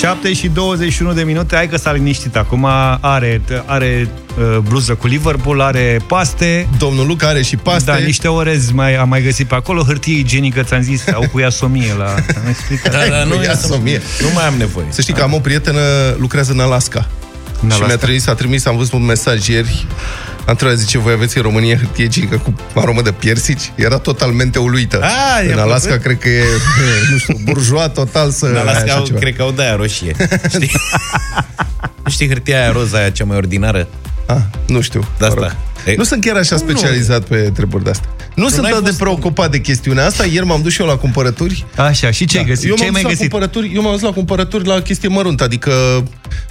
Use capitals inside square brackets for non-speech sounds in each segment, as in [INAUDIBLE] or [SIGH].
7 și 21 de minute, hai că s-a liniștit acum, are, are uh, bluză cu Liverpool, are paste. Domnul Luca are și paste. Da, niște orez mai, am mai găsit pe acolo, hârtie igienică, ți-am zis, au cu iasomie la... Am explicat. Da, da, nu, Cu iasomie. nu mai am nevoie. Să știi că am o prietenă, lucrează în Alaska. În și Alaska? mi-a trimis, a trimis, am văzut un mesaj ieri, am întrebat, zice, voi aveți în România hârtie igienică cu aromă de piersici? Era totalmente uluită. A, i-a în Alaska, plăcut? cred că e, [LAUGHS] nu știu, burjoa total să În ai Alaska așa au, ceva. cred că au de aia roșie. [LAUGHS] Știi? [LAUGHS] Nu știi hârtia aia roza, aia cea mai ordinară? Ah, nu știu. De asta. mă rog. E- Nu sunt chiar așa Cum nu? specializat pe treburi de asta. Nu sunt n-ai atât de fost- preocupat de chestiunea asta. Ieri m-am dus și eu la cumpărături. Așa, și ce ai găsit? Da. Eu ce ai m-am mai dus la găsit? cumpărături, eu m-am dus la cumpărături la chestie măruntă, adică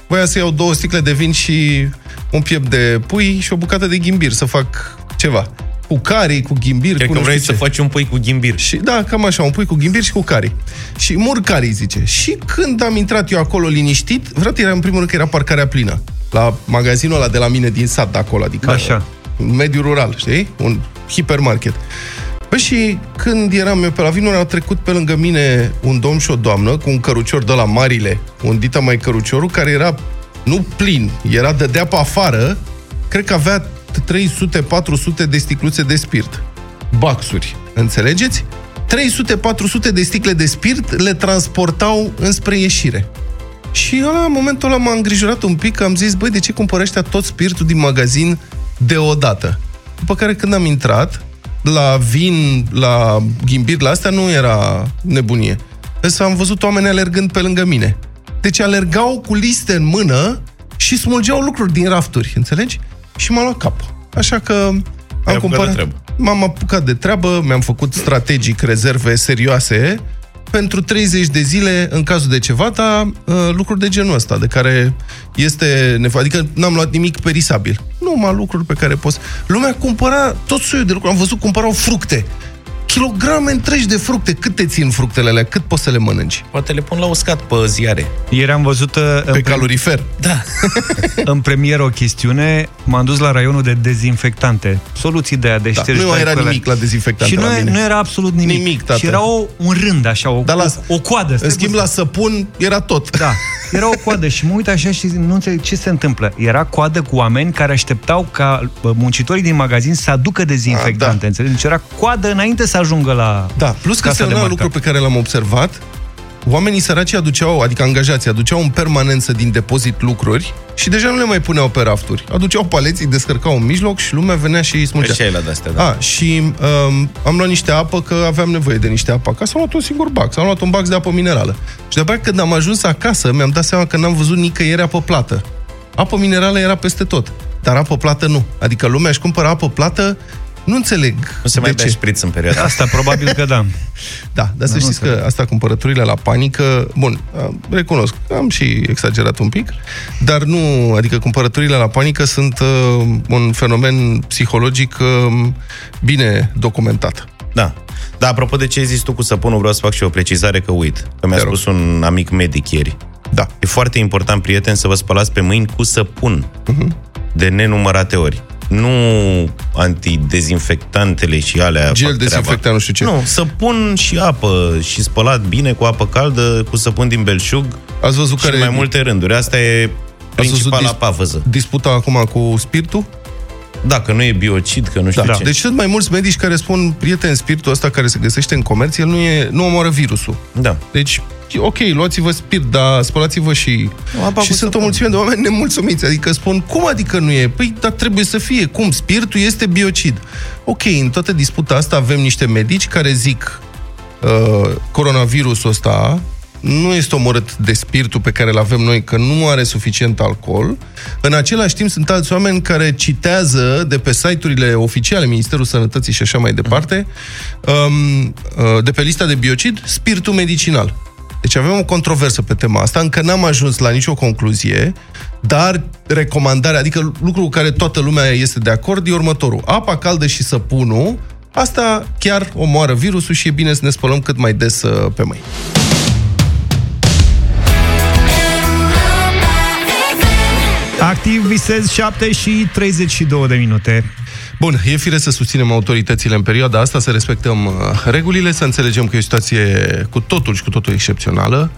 voia să iau două sticle de vin și un piept de pui și o bucată de ghimbir să fac ceva. Cu cari, cu ghimbir, Cred cu că nu vrei știu să ce. faci un pui cu ghimbir. Și da, cam așa, un pui cu ghimbir și cu cari. Și mur cari, zice. Și când am intrat eu acolo liniștit, vreau era în primul rând că era parcarea plină. La magazinul ăla de la mine din sat de acolo, adică Așa. Un mediu rural, știi? Un hipermarket. Păi și când eram eu pe la vinuri, au trecut pe lângă mine un domn și o doamnă cu un cărucior de la marile, un dita mai căruciorul, care era nu plin, era de pe afară, cred că avea 300-400 de sticluțe de spirit. Baxuri, înțelegeți? 300-400 de sticle de spirit le transportau înspre ieșire. Și ăla, în momentul ăla m-a îngrijorat un pic, că am zis, băi, de ce cumpără ăștia tot spiritul din magazin deodată? După care când am intrat, la vin, la ghimbir, la astea nu era nebunie. Însă am văzut oameni alergând pe lângă mine. Deci alergau cu liste în mână și smulgeau lucruri din rafturi, înțelegi? Și m-a luat cap. Așa că am apucat de cumpărat... treabă. M-am apucat de treabă, mi-am făcut strategic rezerve serioase pentru 30 de zile, în cazul de ceva, dar uh, lucruri de genul ăsta, de care este nevoie. Adică n-am luat nimic perisabil. Numai lucruri pe care poți... Lumea cumpăra tot soiul de lucruri. Am văzut cumpărau fructe. Kilograme întregi de fructe. Cât te țin fructele alea? Cât poți să le mănânci? Poate le pun la uscat pe ziare. Ieri am văzut uh, în, Pe pre- calorifer. Da. [LAUGHS] în premieră o chestiune, m-am dus la raionul de dezinfectante. Soluții de aia de Da, ștergi nu mai pe era acolo. nimic la dezinfectante Și nu, la e- mine. nu era absolut nimic. Nimic, tată. Și era o, un rând, așa, o, Dar la- o, o coadă. În schimb, la săpun era tot. Da, [LAUGHS] era o coadă și mă uit așa și nu înțeleg ce se întâmplă. Era coadă cu oameni care așteptau ca bă, muncitorii din magazin să aducă dezinfectante, Ah, da. înțelegi? Deci era coadă înainte să ajungă la Da, plus că casa este de un alt marcat. lucru pe care l-am observat. Oamenii săraci aduceau, adică angajații, aduceau în permanență din depozit lucruri și deja nu le mai puneau pe rafturi. Aduceau paleții, descărcau în mijloc și lumea venea și îi smulgea. Așa e la de-astea, da. A, și um, am luat niște apă, că aveam nevoie de niște apă acasă, am luat un singur bax, am luat un bax de apă minerală. Și de abia când am ajuns acasă, mi-am dat seama că n-am văzut nicăieri apă plată. Apă minerală era peste tot, dar apă plată nu. Adică lumea își cumpără apă plată, nu înțeleg Nu se mai de bea ce. șpriț în perioada asta. Asta probabil că da. [LAUGHS] Da, dar să nu știți că înțeleg. asta cumpărăturile la panică, bun, am- recunosc, am și exagerat un pic, dar nu, adică cumpărăturile la panică sunt uh, un fenomen psihologic uh, bine documentat. Da. Da, apropo de ce ai zis tu cu săpunul, vreau să fac și o precizare că uit. Că mi-a Te rog. spus un amic medic ieri. Da. E foarte important, prieten, să vă spălați pe mâini cu săpun. De nenumărate ori. Nu antidezinfectantele și alea Gel fac treaba. dezinfectant, nu știu ce. Nu, săpun și apă și spălat bine cu apă caldă, cu săpun din belșug Ați văzut și care în mai multe rânduri. Asta e Ați văzut principala dis- pavăză. disputa acum cu spiritul? Dacă nu e biocid, că nu știu Da. ce. Deci sunt mai mulți medici care spun, prieten, spiritul ăsta care se găsește în comerț, el nu, e, nu omoară virusul. Da. Deci, ok, luați-vă spirit, dar spălați-vă și... apa și cu sunt o săpun. mulțime de oameni nemulțumiți. Adică spun, cum adică nu e? Păi, dar trebuie să fie. Cum? Spiritul este biocid. Ok, în toată disputa asta avem niște medici care zic uh, coronavirusul ăsta nu este omorât de spiritul pe care îl avem noi, că nu are suficient alcool. În același timp, sunt alți oameni care citează de pe site-urile oficiale, Ministerul Sănătății și așa mai departe, um, uh, de pe lista de biocid, spiritul medicinal. Deci avem o controversă pe tema asta, încă n-am ajuns la nicio concluzie, dar recomandarea, adică lucrul cu care toată lumea este de acord, e următorul. Apa caldă și săpunul, asta chiar omoară virusul și e bine să ne spălăm cât mai des uh, pe mâini. Activ visez 7 și 32 de minute. Bun, e fire să susținem autoritățile în perioada asta, să respectăm uh, regulile, să înțelegem că e o situație cu totul și cu totul excepțională.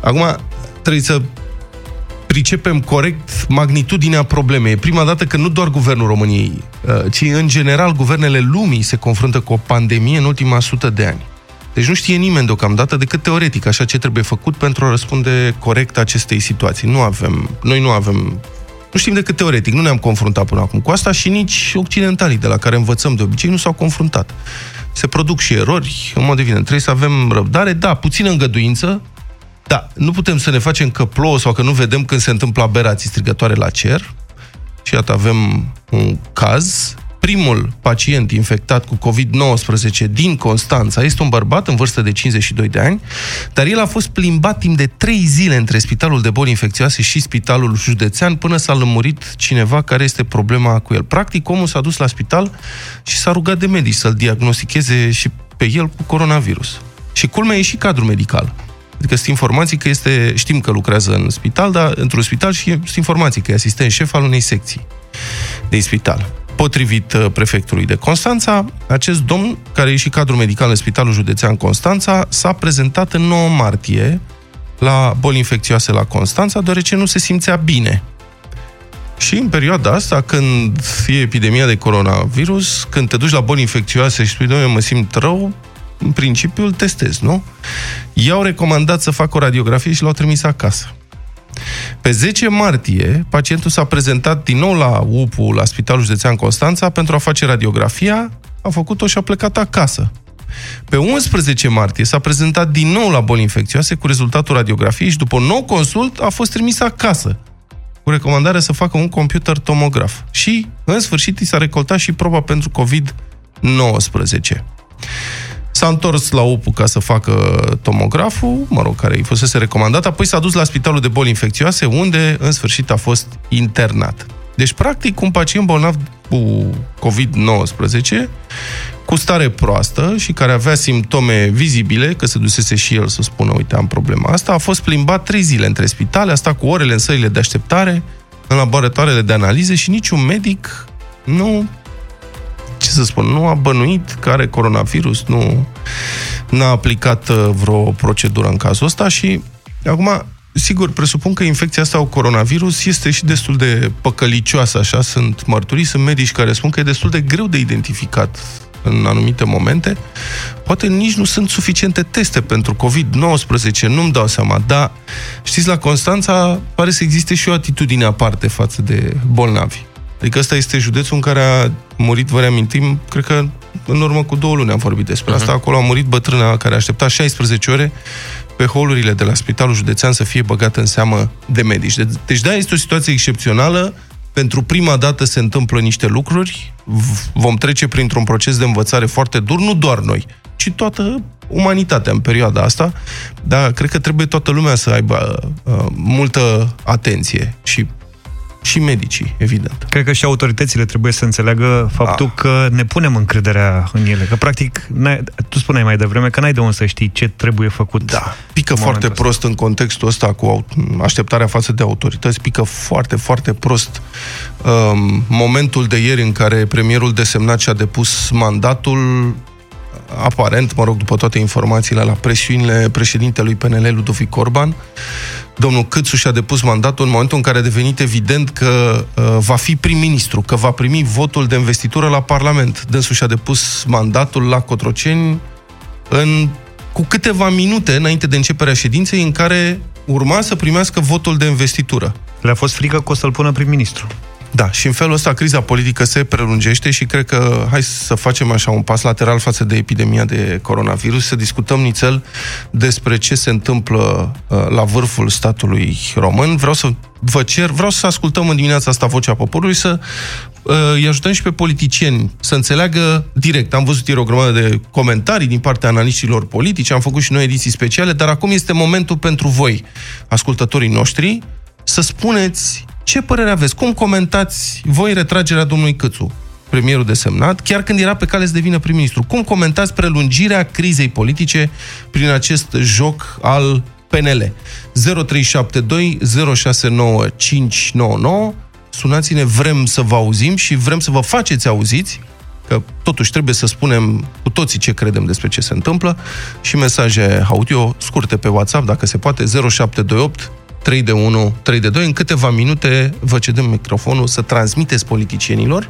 Acum, trebuie să pricepem corect magnitudinea problemei. E prima dată când nu doar guvernul României, uh, ci în general guvernele lumii se confruntă cu o pandemie în ultima sută de ani. Deci nu știe nimeni deocamdată decât teoretic așa ce trebuie făcut pentru a răspunde corect acestei situații. Nu avem, noi nu avem nu știm decât teoretic, nu ne-am confruntat până acum cu asta și nici occidentalii de la care învățăm de obicei nu s-au confruntat. Se produc și erori, în mod evident. Trebuie să avem răbdare, da, puțină îngăduință, da, nu putem să ne facem că plouă sau că nu vedem când se întâmplă aberații strigătoare la cer. Și iată, avem un caz primul pacient infectat cu COVID-19 din Constanța este un bărbat în vârstă de 52 de ani, dar el a fost plimbat timp de 3 zile între Spitalul de Boli Infecțioase și Spitalul Județean până s-a lămurit cineva care este problema cu el. Practic, omul s-a dus la spital și s-a rugat de medici să-l diagnosticheze și pe el cu coronavirus. Și culmea e și cadrul medical. Adică sunt informații că este, știm că lucrează în spital, dar într-un spital și sunt informații că e asistent șef al unei secții de spital. Potrivit uh, prefectului de Constanța, acest domn, care e și cadru medical în Spitalul Județean Constanța, s-a prezentat în 9 martie la boli infecțioase la Constanța, deoarece nu se simțea bine. Și în perioada asta, când e epidemia de coronavirus, când te duci la boli infecțioase și spui, doamne, mă simt rău, în principiu îl testezi, nu? I-au recomandat să facă o radiografie și l-au trimis acasă. Pe 10 martie, pacientul s-a prezentat din nou la UPU, la Spitalul Județean Constanța, pentru a face radiografia, a făcut-o și a plecat acasă. Pe 11 martie s-a prezentat din nou la boli infecțioase cu rezultatul radiografiei și după un nou consult a fost trimis acasă cu recomandarea să facă un computer tomograf. Și, în sfârșit, i s-a recoltat și proba pentru COVID-19. S-a întors la OPU ca să facă tomograful, mă rog, care îi fusese recomandat, apoi s-a dus la Spitalul de Boli Infecțioase, unde, în sfârșit, a fost internat. Deci, practic, un pacient bolnav cu COVID-19, cu stare proastă și care avea simptome vizibile, că se dusese și el să spună, uite, am problema asta, a fost plimbat trei zile între spitale, a stat cu orele în săile de așteptare, în laboratoarele de analize și niciun medic nu ce să spun, nu a bănuit că are coronavirus, nu n-a aplicat uh, vreo procedură în cazul ăsta și acum Sigur, presupun că infecția asta cu coronavirus este și destul de păcălicioasă, așa, sunt mărturii, sunt medici care spun că e destul de greu de identificat în anumite momente. Poate nici nu sunt suficiente teste pentru COVID-19, nu-mi dau seama, dar știți, la Constanța pare să existe și o atitudine aparte față de bolnavi. Adică ăsta este județul în care a murit, vă reamintim, cred că în urmă cu două luni am vorbit despre uh-huh. asta. Acolo a murit bătrâna care aștepta 16 ore pe holurile de la Spitalul Județean să fie băgată în seamă de medici. Deci, da, este o situație excepțională. Pentru prima dată se întâmplă niște lucruri. Vom trece printr-un proces de învățare foarte dur, nu doar noi, ci toată umanitatea în perioada asta, dar cred că trebuie toată lumea să aibă uh, multă atenție și și medicii, evident. Cred că și autoritățile trebuie să înțeleagă faptul A. că ne punem încrederea în ele. Că, practic, tu spuneai mai devreme că n-ai de unde să știi ce trebuie făcut. Da, pică foarte ăsta. prost în contextul ăsta cu așteptarea față de autorități, pică foarte, foarte prost um, momentul de ieri în care premierul desemnat și-a depus mandatul aparent, mă rog, după toate informațiile, la presiunile președintelui PNL, Ludovic Orban, domnul Câțu și-a depus mandatul în momentul în care a devenit evident că uh, va fi prim-ministru, că va primi votul de investitură la Parlament. Dânsul și-a depus mandatul la Cotroceni în, cu câteva minute înainte de începerea ședinței în care urma să primească votul de investitură. Le-a fost frică că o să-l pună prim-ministru. Da, și în felul ăsta criza politică se prelungește și cred că hai să facem așa un pas lateral față de epidemia de coronavirus, să discutăm nițel despre ce se întâmplă uh, la vârful statului român. Vreau să vă cer, vreau să ascultăm în dimineața asta vocea poporului, să uh, îi ajutăm și pe politicieni să înțeleagă direct. Am văzut ieri o grămadă de comentarii din partea analiștilor politici, am făcut și noi ediții speciale, dar acum este momentul pentru voi, ascultătorii noștri, să spuneți ce părere aveți? Cum comentați voi retragerea domnului Câțu, premierul desemnat, chiar când era pe cale să devină prim-ministru? Cum comentați prelungirea crizei politice prin acest joc al PNL? 0372 069599 Sunați-ne, vrem să vă auzim și vrem să vă faceți auziți că totuși trebuie să spunem cu toții ce credem despre ce se întâmplă și mesaje audio scurte pe WhatsApp, dacă se poate, 0728 3 de 1, 3 de 2. În câteva minute vă cedăm microfonul să transmiteți politicienilor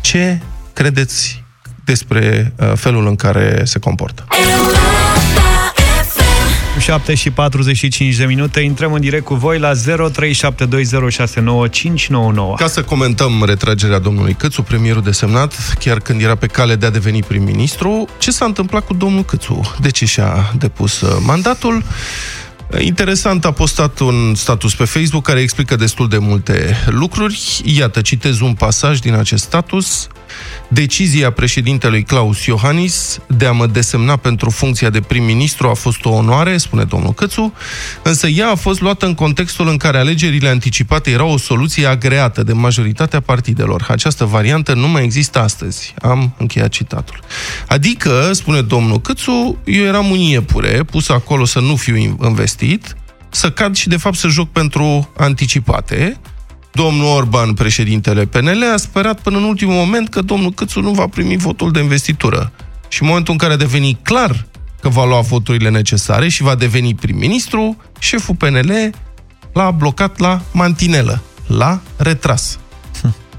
ce credeți despre uh, felul în care se comportă. 7 și 45 de minute, intrăm în direct cu voi la 0372069599. Ca să comentăm retragerea domnului Câțu, premierul desemnat, chiar când era pe cale de a deveni prim-ministru, ce s-a întâmplat cu domnul Câțu? De ce și-a depus uh, mandatul? Interesant, a postat un status pe Facebook care explică destul de multe lucruri. Iată, citez un pasaj din acest status. Decizia președintelui Claus Iohannis de a mă desemna pentru funcția de prim-ministru a fost o onoare, spune domnul Cățu, însă ea a fost luată în contextul în care alegerile anticipate erau o soluție agreată de majoritatea partidelor. Această variantă nu mai există astăzi. Am încheiat citatul. Adică, spune domnul Cățu, eu eram un iepure pus acolo să nu fiu investit, să cad și de fapt să joc pentru anticipate, Domnul Orban, președintele PNL, a sperat până în ultimul moment că domnul Câțu nu va primi votul de investitură. Și în momentul în care a devenit clar că va lua voturile necesare și va deveni prim-ministru, șeful PNL l-a blocat la mantinelă, l-a retras.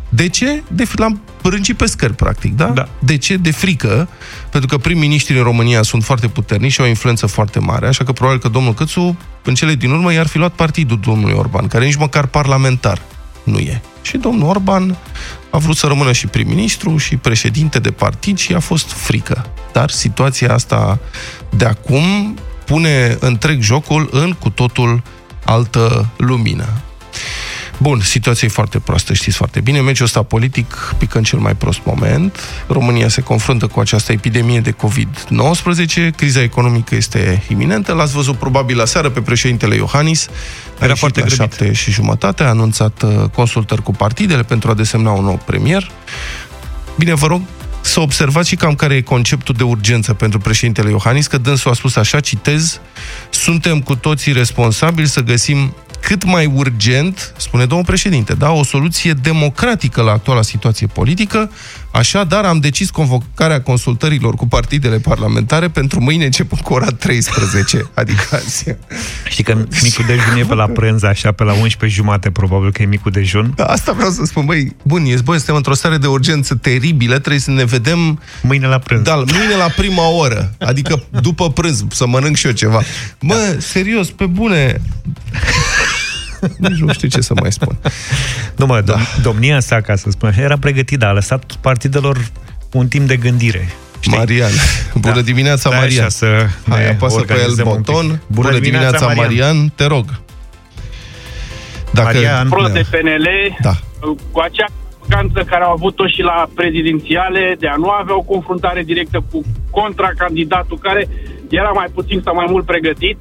De ce? De, l-am prânci pe scări, practic, da? da? De ce? De frică, pentru că prim-ministrii în România sunt foarte puternici și au o influență foarte mare, așa că probabil că domnul Câțu, în cele din urmă, i-ar fi luat partidul domnului Orban, care nici măcar parlamentar nu e. Și domnul Orban a vrut să rămână și prim-ministru și președinte de partid și a fost frică. Dar situația asta de acum pune întreg jocul în cu totul altă lumină. Bun, situația e foarte proastă, știți foarte bine. Meciul ăsta politic pică în cel mai prost moment. România se confruntă cu această epidemie de COVID-19. Criza economică este iminentă. L-ați văzut probabil la seară pe președintele Iohannis. Era foarte la grăbit. șapte și jumătate a anunțat uh, consultări cu partidele pentru a desemna un nou premier. Bine, vă rog să observați și cam care e conceptul de urgență pentru președintele Iohannis, că dânsul a spus așa, citez, suntem cu toții responsabili să găsim cât mai urgent, spune domnul președinte, da, o soluție democratică la actuala situație politică, așadar am decis convocarea consultărilor cu partidele parlamentare pentru mâine începând cu ora 13, [LAUGHS] adică azi. Știi că micul dejun e pe la prânz, așa, pe la 11 jumate, probabil că e micul dejun. Da, asta vreau să spun, băi, bun, e, băi, suntem într-o stare de urgență teribilă, trebuie să ne vedem... Mâine la prânz. Da, mâine la prima oră, adică după prânz, să mănânc și eu ceva. Mă, da. serios, pe bune... [LAUGHS] Nici nu știu ce să mai spun. Nu mă, da. domnia sa, ca să spun era pregătit, dar a lăsat partidelor un timp de gândire. Știi? Marian. [LAUGHS] Bună da. dimineața, da, Marian. să Hai, apasă pe el buton. Bună, Bună dimineața, dimineața Marian. Marian. Te rog. Dacă... Marian. Pro de PNL, da. cu acea arroganță care au avut-o și la prezidențiale, de a nu avea o confruntare directă cu contracandidatul care era mai puțin sau mai mult pregătit,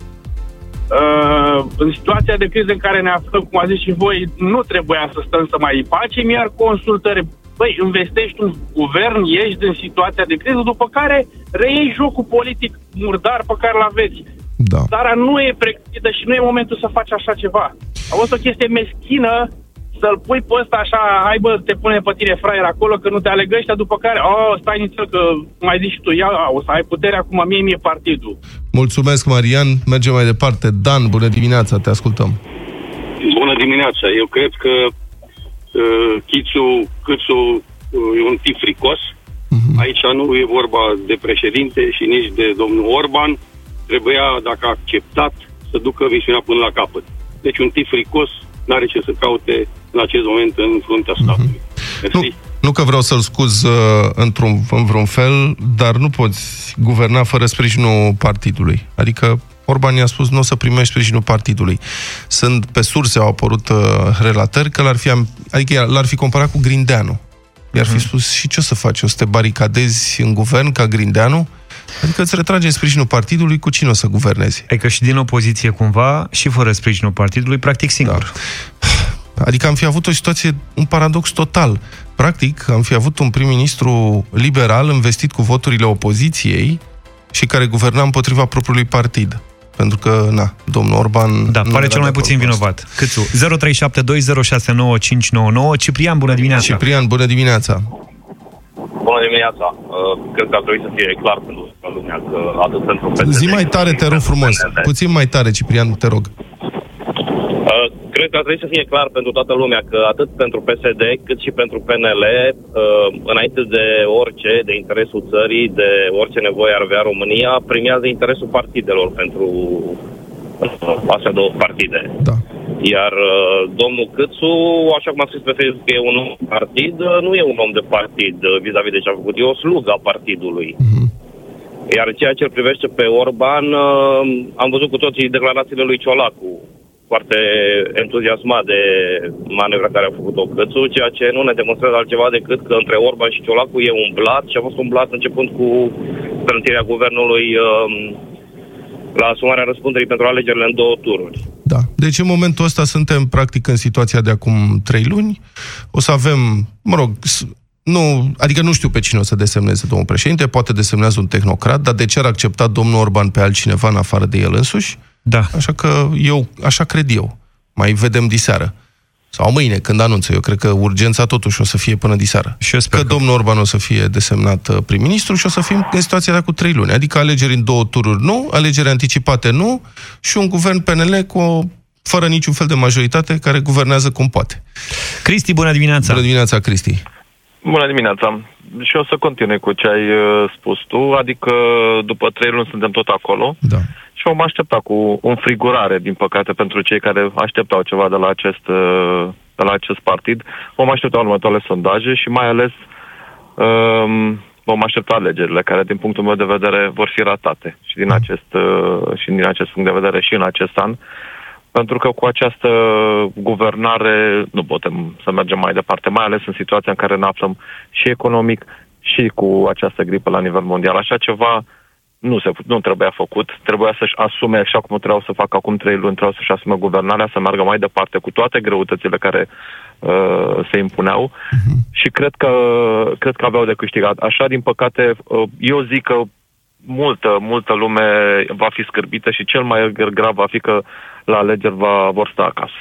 Uh, în situația de criză în care ne aflăm, cum a zis și voi, nu trebuia să stăm să mai facem, iar consultări, băi, investești un guvern, ieși din situația de criză, după care reiei jocul politic murdar pe care îl aveți. Da. Dar nu e pregătită și nu e momentul să faci așa ceva. A fost o chestie meschină să-l pui pe ăsta așa, hai bă, te pune pe tine fraier acolo, că nu te alegă ăștia, după care, oh, stai nițel, că mai zici și tu, ia, o să ai putere acum, mie, mie partidul. Mulțumesc, Marian. Mergem mai departe. Dan, bună dimineața, te ascultăm. Bună dimineața. Eu cred că uh, Chițu, Câțu uh, e un tip fricos. Uh-huh. Aici nu e vorba de președinte și nici de domnul Orban. Trebuia, dacă a acceptat, să ducă misiunea până la capăt. Deci un tip fricos nu are ce să caute în acest moment în fruntea mhm. statului. Uh-huh. Nu, nu că vreau să-l scuz uh, într-un, în vreun fel, dar nu poți guverna fără sprijinul partidului. Adică Orban i-a spus nu o să primești sprijinul partidului. Sunt pe surse au apărut uh, relatări că l-ar fi, adică l-ar fi comparat cu Grindeanu. I-ar fi mhm. spus și ce o să faci? O să te baricadezi în guvern ca Grindeanu? Adică îți retrage sprijinul partidului, cu cine o să guvernezi? Adică și din opoziție cumva și fără sprijinul partidului, practic singur. Da. Adică am fi avut o situație, un paradox total. Practic, am fi avut un prim-ministru liberal investit cu voturile opoziției și care guverna împotriva propriului partid. Pentru că, na, domnul Orban... Da, pare cel mai puțin vinovat. Câțu? 0372069599. Ciprian, bună dimineața! Ciprian, bună dimineața! Bună dimineața! Uh, cred că ar trebui să fie clar pentru lumea că atât pentru PSD... Zi mai tare, te rog frumos. Puțin mai tare, Ciprian, te rog. cred că ar trebui să fie clar pentru toată lumea că atât pentru PSD cât și pentru PNL, uh, înainte de orice, de interesul țării, de orice nevoie ar avea România, primează interesul partidelor pentru uh, astea două partide. Da. Iar uh, domnul Câțu, așa cum a scris pe Facebook că e un om de partid, nu e un om de partid vis-a-vis de ce a făcut. E o slugă a partidului. Uh-huh. Iar ceea ce îl privește pe Orban, am văzut cu toții declarațiile lui Ciolacu foarte entuziasmat de manevra care a făcut-o Cățu, ceea ce nu ne demonstrează altceva decât că între Orban și Ciolacu e un blat și a fost un blat începând cu pregătirea guvernului um, la asumarea răspunderii pentru alegerile în două tururi. Da. Deci în momentul ăsta suntem practic în situația de acum trei luni. O să avem, mă rog, nu, adică nu știu pe cine o să desemneze domnul președinte, poate desemnează un tehnocrat, dar de ce ar accepta domnul Orban pe altcineva în afară de el însuși? Da. Așa că eu, așa cred eu. Mai vedem diseară. Sau mâine, când anunță. Eu cred că urgența totuși o să fie până diseară. Și eu sper că, că domnul Orban o să fie desemnat uh, prim-ministru și o să fim în situația de cu trei luni. Adică alegeri în două tururi nu, alegeri anticipate nu și un guvern PNL cu o, fără niciun fel de majoritate care guvernează cum poate. Cristi, bună dimineața! Bună dimineața, Cristi! Bună dimineața! Și o să continui cu ce ai uh, spus tu, adică după trei luni suntem tot acolo. Da și vom aștepta cu înfrigurare, din păcate, pentru cei care așteptau ceva de la acest, uh, de la acest partid. Vom aștepta următoarele sondaje și mai ales um, vom aștepta alegerile, care, din punctul meu de vedere, vor fi ratate și din acest, uh, și din acest punct de vedere și în acest an. Pentru că cu această guvernare nu putem să mergem mai departe, mai ales în situația în care ne aflăm și economic și cu această gripă la nivel mondial. Așa ceva uh, nu, se, nu trebuia făcut. Trebuia să-și asume, așa cum trebuiau să facă acum trei luni, trebuia să-și asume guvernarea, să meargă mai departe cu toate greutățile care uh, se impuneau uh-huh. și cred că, cred că aveau de câștigat. Așa, din păcate, uh, eu zic că multă, multă lume va fi scârbită și cel mai grav va fi că la alegeri va, vor sta acasă.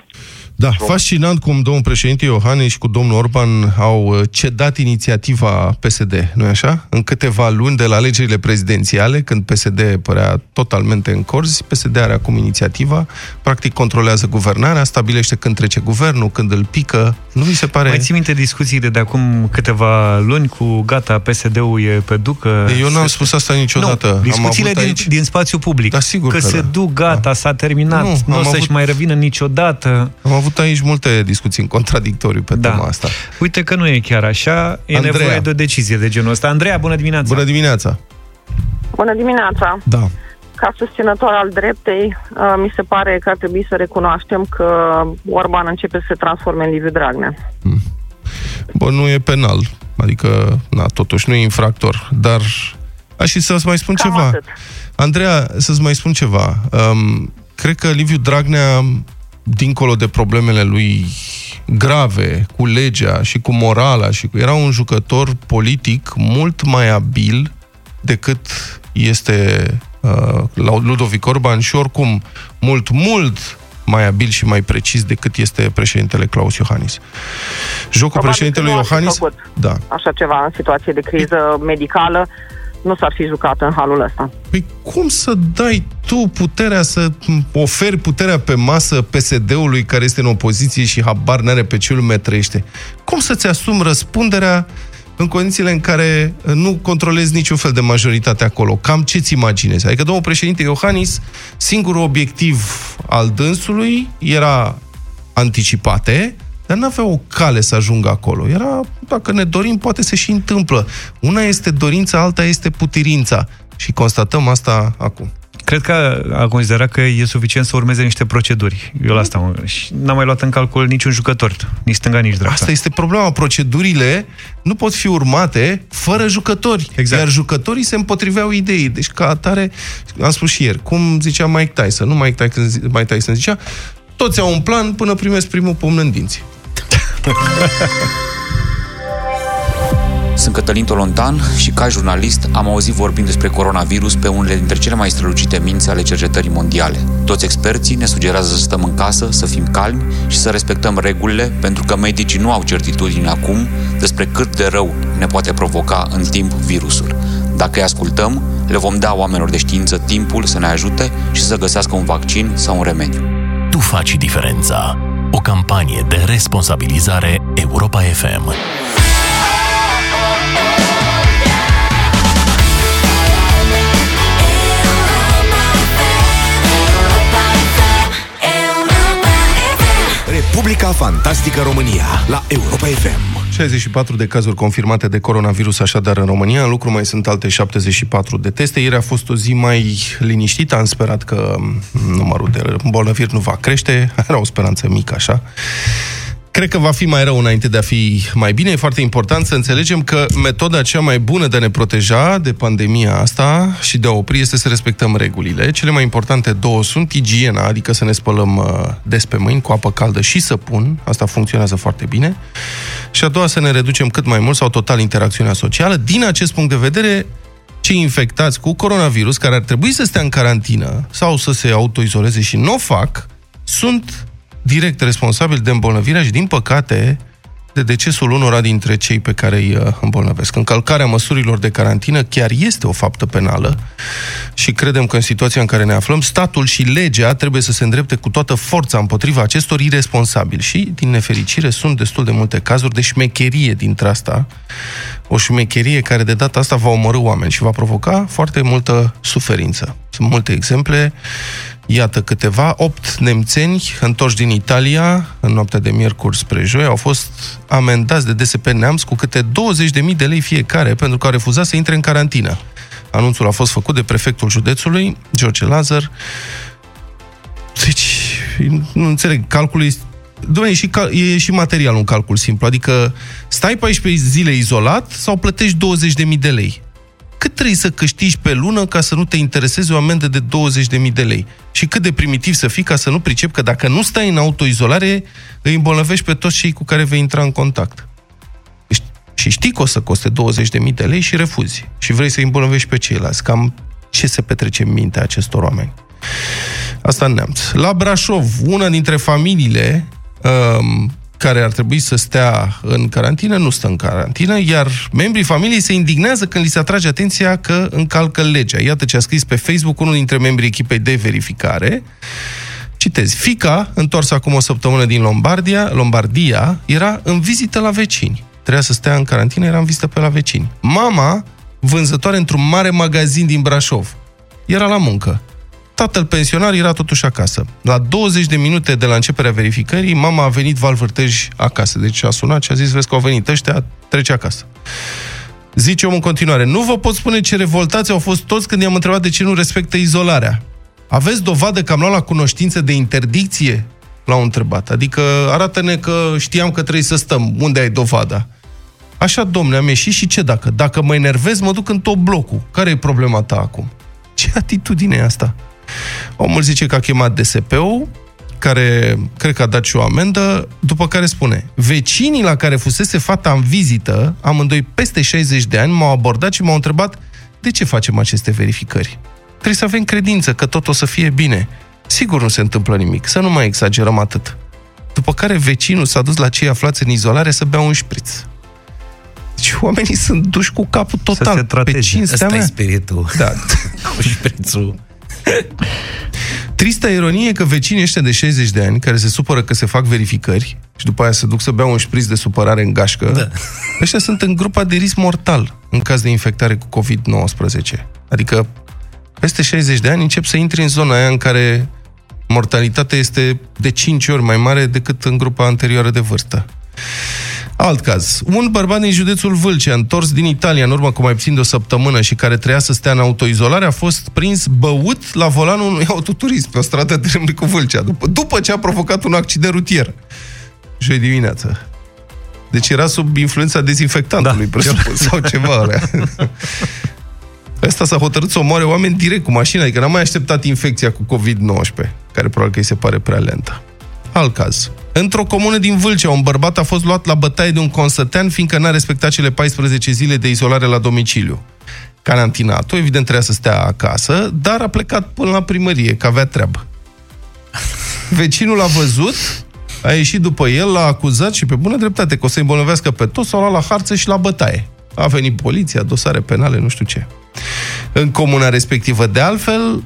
Da, fascinant cum domnul președinte Iohannis și cu domnul Orban au uh, cedat inițiativa PSD, nu-i așa? În câteva luni de la alegerile prezidențiale, când PSD părea totalmente în corzi, PSD are acum inițiativa, practic controlează guvernarea, stabilește când trece guvernul, când îl pică. Nu mi se pare... Mai ții minte discuțiile de acum câteva luni cu gata, PSD-ul e pe ducă? Eu nu am spus asta niciodată. Nu, discuțiile din, aici... din spațiu public. Da, sigur că, că se da. duc, gata, da. s-a terminat, nu, nu o să-și avut... mai revină niciodată. Am avut avut aici multe discuții în contradictoriu pe da. tema asta. Uite că nu e chiar așa, e Andreea. nevoie de o decizie de genul ăsta. Andreea, bună dimineața! Bună dimineața! Bună dimineața! Da. Ca susținător al dreptei, uh, mi se pare că ar trebui să recunoaștem că Orban începe să se transforme în Liviu Dragnea. Hmm. Bă, nu e penal. Adică, na, totuși nu e infractor. Dar aș și să-ți mai spun Cam ceva. Atât. Andreea, să-ți mai spun ceva. Um, cred că Liviu Dragnea dincolo de problemele lui grave cu legea și cu morala și cu... Era un jucător politic mult mai abil decât este uh, Ludovic Orban și oricum mult, mult mai abil și mai precis decât este președintele Claus Iohannis. Jocul Probabil președintelui Iohannis... Da. Așa ceva în situație de criză medicală nu s-ar fi jucat în halul ăsta. Păi cum să dai tu puterea să oferi puterea pe masă PSD-ului care este în opoziție și habar n-are pe ce lume trăiește? Cum să-ți asumi răspunderea în condițiile în care nu controlezi niciun fel de majoritate acolo. Cam ce-ți imaginezi? Adică domnul președinte Iohannis, singurul obiectiv al dânsului era anticipate, dar nu avea o cale să ajungă acolo. Era, dacă ne dorim, poate se și întâmplă. Una este dorința, alta este putirința. Și constatăm asta acum. Cred că a considerat că e suficient să urmeze niște proceduri. Eu la asta și n-am mai luat în calcul niciun jucător, nici stânga, nici dreapta. Asta este problema. Procedurile nu pot fi urmate fără jucători. Exact. Iar jucătorii se împotriveau ideii. Deci, ca atare, am spus și ieri, cum zicea Mike Tyson, nu Mike Tyson, Mike Tyson zicea, toți au un plan până primesc primul pumn în dinți. [LAUGHS] Sunt Cătălin Tolontan și ca jurnalist am auzit vorbind despre coronavirus pe unele dintre cele mai strălucite minți ale cercetării mondiale. Toți experții ne sugerează să stăm în casă, să fim calmi și să respectăm regulile, pentru că medicii nu au certitudine acum despre cât de rău ne poate provoca în timp virusul. Dacă îi ascultăm, le vom da oamenilor de știință timpul să ne ajute și să găsească un vaccin sau un remediu. Tu faci diferența. O campanie de responsabilizare Europa FM. Republica Fantastică România la Europa FM. 64 de cazuri confirmate de coronavirus așadar în România, în lucru mai sunt alte 74 de teste. Ieri a fost o zi mai liniștită, am sperat că numărul de bolnăviri nu va crește, [LAUGHS] era o speranță mică așa. Cred că va fi mai rău înainte de a fi mai bine. E foarte important să înțelegem că metoda cea mai bună de a ne proteja de pandemia asta și de a opri este să respectăm regulile. Cele mai importante două sunt igiena, adică să ne spălăm uh, des pe mâini cu apă caldă și săpun. Asta funcționează foarte bine. Și a doua să ne reducem cât mai mult sau total interacțiunea socială. Din acest punct de vedere, cei infectați cu coronavirus, care ar trebui să stea în carantină sau să se autoizoleze și nu o fac, sunt direct responsabil de îmbolnăvirea și, din păcate, de decesul unora dintre cei pe care îi uh, îmbolnăvesc. Încălcarea măsurilor de carantină chiar este o faptă penală și credem că în situația în care ne aflăm, statul și legea trebuie să se îndrepte cu toată forța împotriva acestor irresponsabili. Și, din nefericire, sunt destul de multe cazuri de șmecherie dintre asta, o șmecherie care de data asta va omorâ oameni și va provoca foarte multă suferință. Sunt multe exemple Iată câteva, opt nemțeni întorși din Italia în noaptea de miercuri spre joi au fost amendați de DSP Neamț cu câte 20.000 de lei fiecare pentru că au refuzat să intre în carantină. Anunțul a fost făcut de prefectul județului, George Lazar. Deci, nu înțeleg, calculul este Doamne, e și, cal- e și material un calcul simplu. Adică stai 14 zile izolat sau plătești 20.000 de lei cât trebuie să câștigi pe lună ca să nu te intereseze o amendă de 20.000 de lei? Și cât de primitiv să fii ca să nu pricep că dacă nu stai în autoizolare, îi îmbolnăvești pe toți cei cu care vei intra în contact. Și știi că o să coste 20.000 de lei și refuzi. Și vrei să îi îmbolnăvești pe ceilalți. Cam ce se petrece în mintea acestor oameni? Asta în neamț. La Brașov, una dintre familiile um, care ar trebui să stea în carantină nu stă în carantină, iar membrii familiei se indignează când li se atrage atenția că încalcă legea. Iată ce a scris pe Facebook unul dintre membrii echipei de verificare. Citez. Fica, întoarsă acum o săptămână din Lombardia, Lombardia, era în vizită la vecini. Trebuia să stea în carantină, era în vizită pe la vecini. Mama, vânzătoare într-un mare magazin din Brașov, era la muncă tatăl pensionar era totuși acasă. La 20 de minute de la începerea verificării, mama a venit valvârtej acasă. Deci a sunat și a zis, vezi că au venit ăștia, trece acasă. Zice omul în continuare, nu vă pot spune ce revoltați au fost toți când i-am întrebat de ce nu respectă izolarea. Aveți dovadă că am luat la cunoștință de interdicție? L-au întrebat. Adică arată-ne că știam că trebuie să stăm. Unde ai dovada? Așa, domne, am ieșit și ce dacă? Dacă mă enervez, mă duc în tot blocul. Care e problema ta acum? Ce atitudine e asta? Omul zice că a chemat DSP-ul, care cred că a dat și o amendă, după care spune vecinii la care fusese fata în vizită, amândoi peste 60 de ani, m-au abordat și m-au întrebat de ce facem aceste verificări. Trebuie să avem credință că tot o să fie bine. Sigur nu se întâmplă nimic, să nu mai exagerăm atât. După care vecinul s-a dus la cei aflați în izolare să bea un șpriț. Deci oamenii sunt duși cu capul total. Să se trateze. Pe cinstea Asta mea. e spiritul. Da. [LAUGHS] cu șprițul. Trista ironie e că vecinii ăștia de 60 de ani, care se supără că se fac verificări și după aia se duc să bea un șpriț de supărare în gașcă, da. ăștia sunt în grupa de risc mortal în caz de infectare cu COVID-19. Adică peste 60 de ani încep să intri în zona aia în care mortalitatea este de 5 ori mai mare decât în grupa anterioară de vârstă. Alt caz. Un bărbat din județul Vâlcea, întors din Italia în urmă cu mai puțin de o săptămână și care treia să stea în autoizolare, a fost prins băut la volanul unui autoturism pe o stradă de Râmnicu Vâlcea, după, după ce a provocat un accident rutier. Joi dimineață. Deci era sub influența dezinfectantului, da, presupun, [LAUGHS] sau ceva. Ăsta s-a hotărât să omoare oameni direct cu mașina, adică n-a mai așteptat infecția cu COVID-19, care probabil că îi se pare prea lentă. Alt caz. Într-o comună din Vâlcea, un bărbat a fost luat la bătaie de un consătean, fiindcă n-a respectat cele 14 zile de izolare la domiciliu. Carantinatul, evident, trebuia să stea acasă, dar a plecat până la primărie, că avea treabă. [LAUGHS] Vecinul l-a văzut, a ieșit după el, l-a acuzat și pe bună dreptate că o să-i îmbolnăvească pe toți, s-au luat la harță și la bătaie. A venit poliția, dosare penale, nu știu ce. În comuna respectivă, de altfel,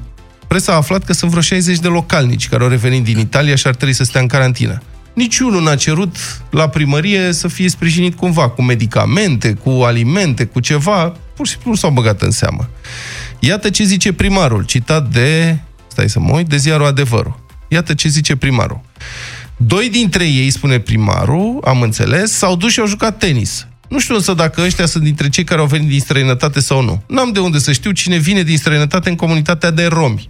presa a aflat că sunt vreo 60 de localnici care au revenit din Italia și ar trebui să stea în carantină. niciunul n-a cerut la primărie să fie sprijinit cumva, cu medicamente, cu alimente, cu ceva, pur și simplu nu s-au băgat în seamă. Iată ce zice primarul, citat de, stai să mă uit, de ziarul Adevărul. Iată ce zice primarul. Doi dintre ei, spune primarul, am înțeles, s-au dus și au jucat tenis. Nu știu însă dacă ăștia sunt dintre cei care au venit din străinătate sau nu. N-am de unde să știu cine vine din străinătate în comunitatea de romi.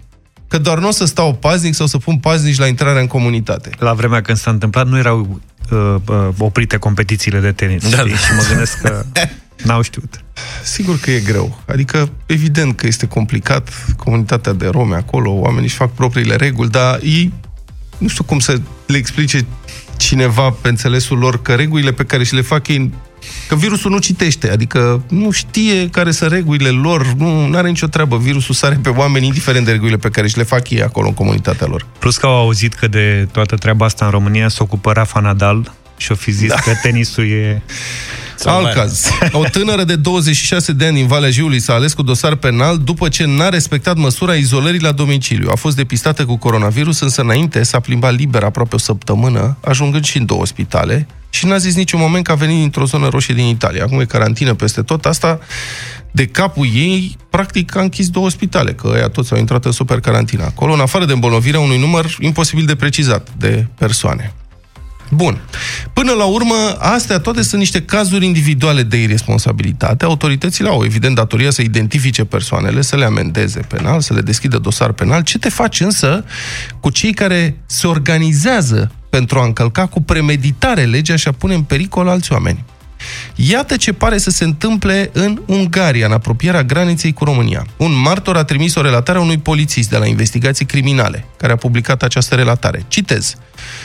Că doar nu o să stau paznic sau să pun paznici la intrarea în comunitate. La vremea când s-a întâmplat, nu erau uh, uh, oprite competițiile de tenis. Da, da. Și mă gândesc că [LAUGHS] n-au știut. Sigur că e greu. Adică, evident că este complicat. Comunitatea de romi acolo, oamenii își fac propriile reguli, dar ei nu știu cum să le explice cineva pe înțelesul lor că regulile pe care și le fac ei Că virusul nu citește, adică nu știe care sunt regulile lor, nu are nicio treabă. Virusul sare pe oameni, indiferent de regulile pe care și le fac ei acolo în comunitatea lor. Plus că au auzit că de toată treaba asta în România se ocupă Rafa Nadal și o fi zis da. că tenisul e... [LAUGHS] Alt caz. O tânără de 26 de ani din Valea Jiului s-a ales cu dosar penal după ce n-a respectat măsura izolării la domiciliu. A fost depistată cu coronavirus, însă înainte s-a plimbat liber aproape o săptămână, ajungând și în două spitale și n-a zis niciun moment că a venit dintr-o zonă roșie din Italia. Acum e carantină peste tot. Asta, de capul ei, practic a închis două spitale, că ăia toți au intrat în super carantină acolo, în afară de îmbolnăvirea unui număr imposibil de precizat de persoane. Bun. Până la urmă, astea toate sunt niște cazuri individuale de irresponsabilitate. Autoritățile au, evident, datoria să identifice persoanele, să le amendeze penal, să le deschidă dosar penal. Ce te faci însă cu cei care se organizează pentru a încălca cu premeditare legea și a pune în pericol alți oameni? Iată ce pare să se întâmple în Ungaria, în apropierea graniței cu România. Un martor a trimis o relatare a unui polițist de la investigații criminale, care a publicat această relatare. Citez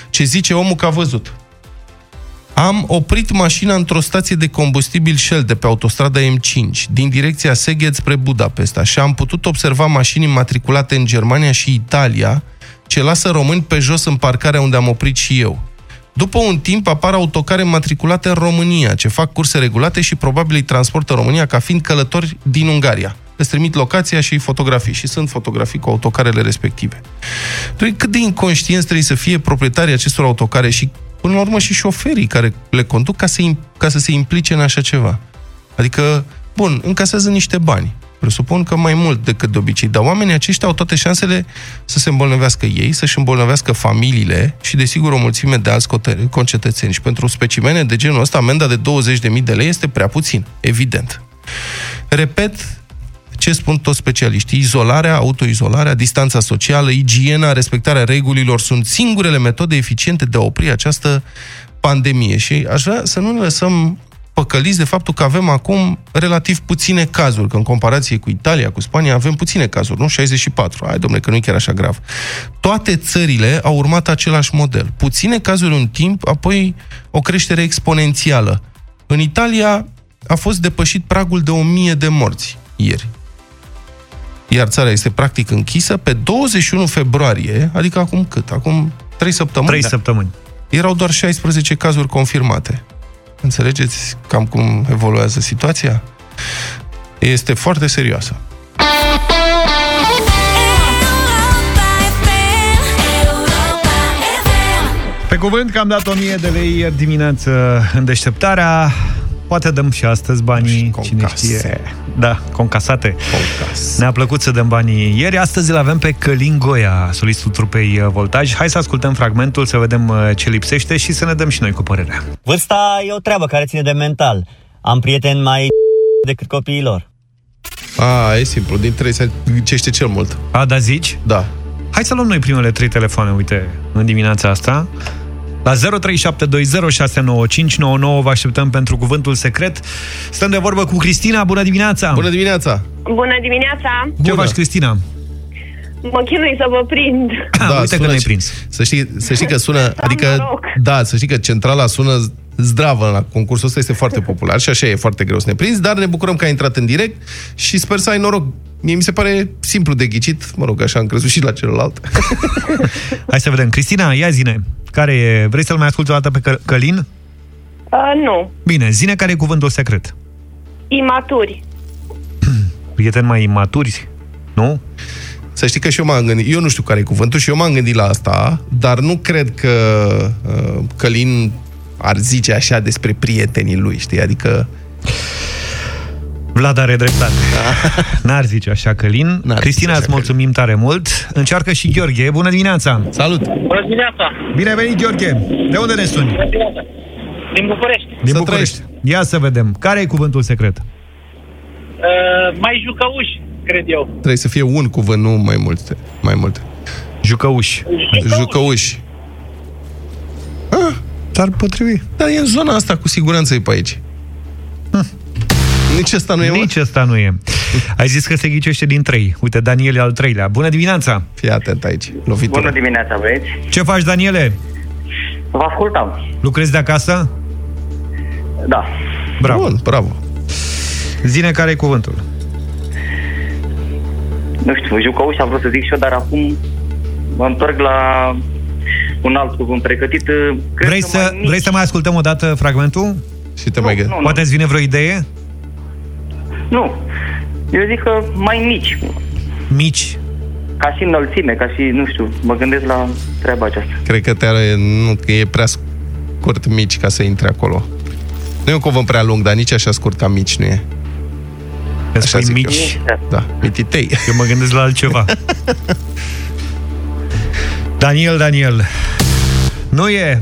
ce zice omul că a văzut. Am oprit mașina într-o stație de combustibil Shell de pe autostrada M5, din direcția Szeged spre Budapesta și am putut observa mașini matriculate în Germania și Italia, ce lasă români pe jos în parcarea unde am oprit și eu. După un timp apar autocare matriculate în România, ce fac curse regulate și probabil îi transportă România ca fiind călători din Ungaria. Îți trimit locația și fotografii și sunt fotografii cu autocarele respective. Doi, cât de inconștienți trebuie să fie proprietarii acestor autocare și până la urmă și șoferii care le conduc ca să, ca să se implice în așa ceva. Adică, bun, încasează niște bani. Presupun că mai mult decât de obicei, dar oamenii aceștia au toate șansele să se îmbolnăvească ei, să-și îmbolnăvească familiile și, desigur, o mulțime de alți concetățeni. Și pentru specimene de genul ăsta, amenda de 20.000 de lei este prea puțin, evident. Repet, ce spun toți specialiștii? Izolarea, autoizolarea, distanța socială, igiena, respectarea regulilor sunt singurele metode eficiente de a opri această pandemie. Și aș vrea să nu ne lăsăm păcăliți de faptul că avem acum relativ puține cazuri, că în comparație cu Italia, cu Spania, avem puține cazuri, nu? 64. Hai, domnule, că nu e chiar așa grav. Toate țările au urmat același model. Puține cazuri în timp, apoi o creștere exponențială. În Italia a fost depășit pragul de 1000 de morți ieri iar țara este practic închisă, pe 21 februarie, adică acum cât? Acum 3 săptămâni? 3 săptămâni. Erau doar 16 cazuri confirmate. Înțelegeți cam cum evoluează situația? Este foarte serioasă. Pe cuvânt că am dat 1000 de lei ieri dimineață în deșteptarea. Poate dăm și astăzi banii, Concas. cine știe. Da, concasate. Concas. Ne-a plăcut să dăm banii ieri. Astăzi îl avem pe Călin Goia, solistul trupei uh, Voltaj. Hai să ascultăm fragmentul, să vedem uh, ce lipsește și să ne dăm și noi cu părerea. Vârsta e o treabă care ține de mental. Am prieteni mai [LAUGHS] decât copiilor. A, e simplu. Din trei se ghicește cel mult. A, da zici? Da. Hai să luăm noi primele trei telefoane, uite, în dimineața asta. La 0372069599 vă așteptăm pentru cuvântul secret. Stăm de vorbă cu Cristina. Bună dimineața! Bună dimineața! Bună dimineața! Ce faci, Cristina? Mă chinui să vă prind. Da, uite că ne-ai prins. Să știi, să știi că sună, adică, da, să știi că centrala sună zdravă la concursul ăsta, este foarte popular și așa e foarte greu să ne prinzi, dar ne bucurăm că ai intrat în direct și sper să ai noroc. Mie mi se pare simplu de ghicit, mă rog, așa am crezut și la celălalt. [LAUGHS] Hai să vedem. Cristina, ia zine, care e? Vrei să-l mai asculti o dată pe Că- Călin? Uh, nu. Bine, zine care e cuvântul secret. Imaturi. [CLEARS THROAT] Prieteni mai imaturi, nu? Să știi că și eu m-am gândit, eu nu știu care e cuvântul și eu m-am gândit la asta, dar nu cred că uh, Călin ar zice așa despre prietenii lui, știi? Adică... Vlad are dreptate. [LAUGHS] N-ar zice așa Călin. Cristina, îți mulțumim tare mult. Încearcă și Gheorghe. Bună dimineața! Salut! Bună dimineața! Bine venit, Gheorghe! De unde ne suni? Bună dimineața! Din București. Din București. Ia să vedem. Care e cuvântul secret? Uh, mai jucăuși, cred eu. Trebuie să fie un cuvânt, nu mai multe. Mai multe. Jucăuși. Jucăuși. Jucăuși. S-ar potrivi. Dar e în zona asta, cu siguranță e pe aici. Nici ăsta nu e, mă? Nici ăsta nu e. Ai zis că se ghicește din trei. Uite, Daniel e al treilea. Bună dimineața! Fii atent aici, lovitură. Bună dimineața, băieți. Ce faci, Daniele? Vă ascultam. Lucrezi de acasă? Da. Bravo. Bun, bravo. Zine care e cuvântul. Nu știu, jucăuș am vrut să zic și eu, dar acum mă întorc la un alt cuvânt pregătit. Cred Vrei că să, mai mici. vrei să mai ascultăm o dată fragmentul? Și te mai gândi. nu, nu. Poate îți vine vreo idee? Nu. Eu zic că mai mici. Mici. Ca și înălțime, ca și, nu știu, mă gândesc la treaba aceasta. Cred că te are, nu, că e prea scurt mici ca să intre acolo. Nu e un cuvânt prea lung, dar nici așa scurt ca mici nu e. Că spui zic mici. Eu. Da, mititei. Eu mă gândesc la altceva. [LAUGHS] Daniel, Daniel. Nu e.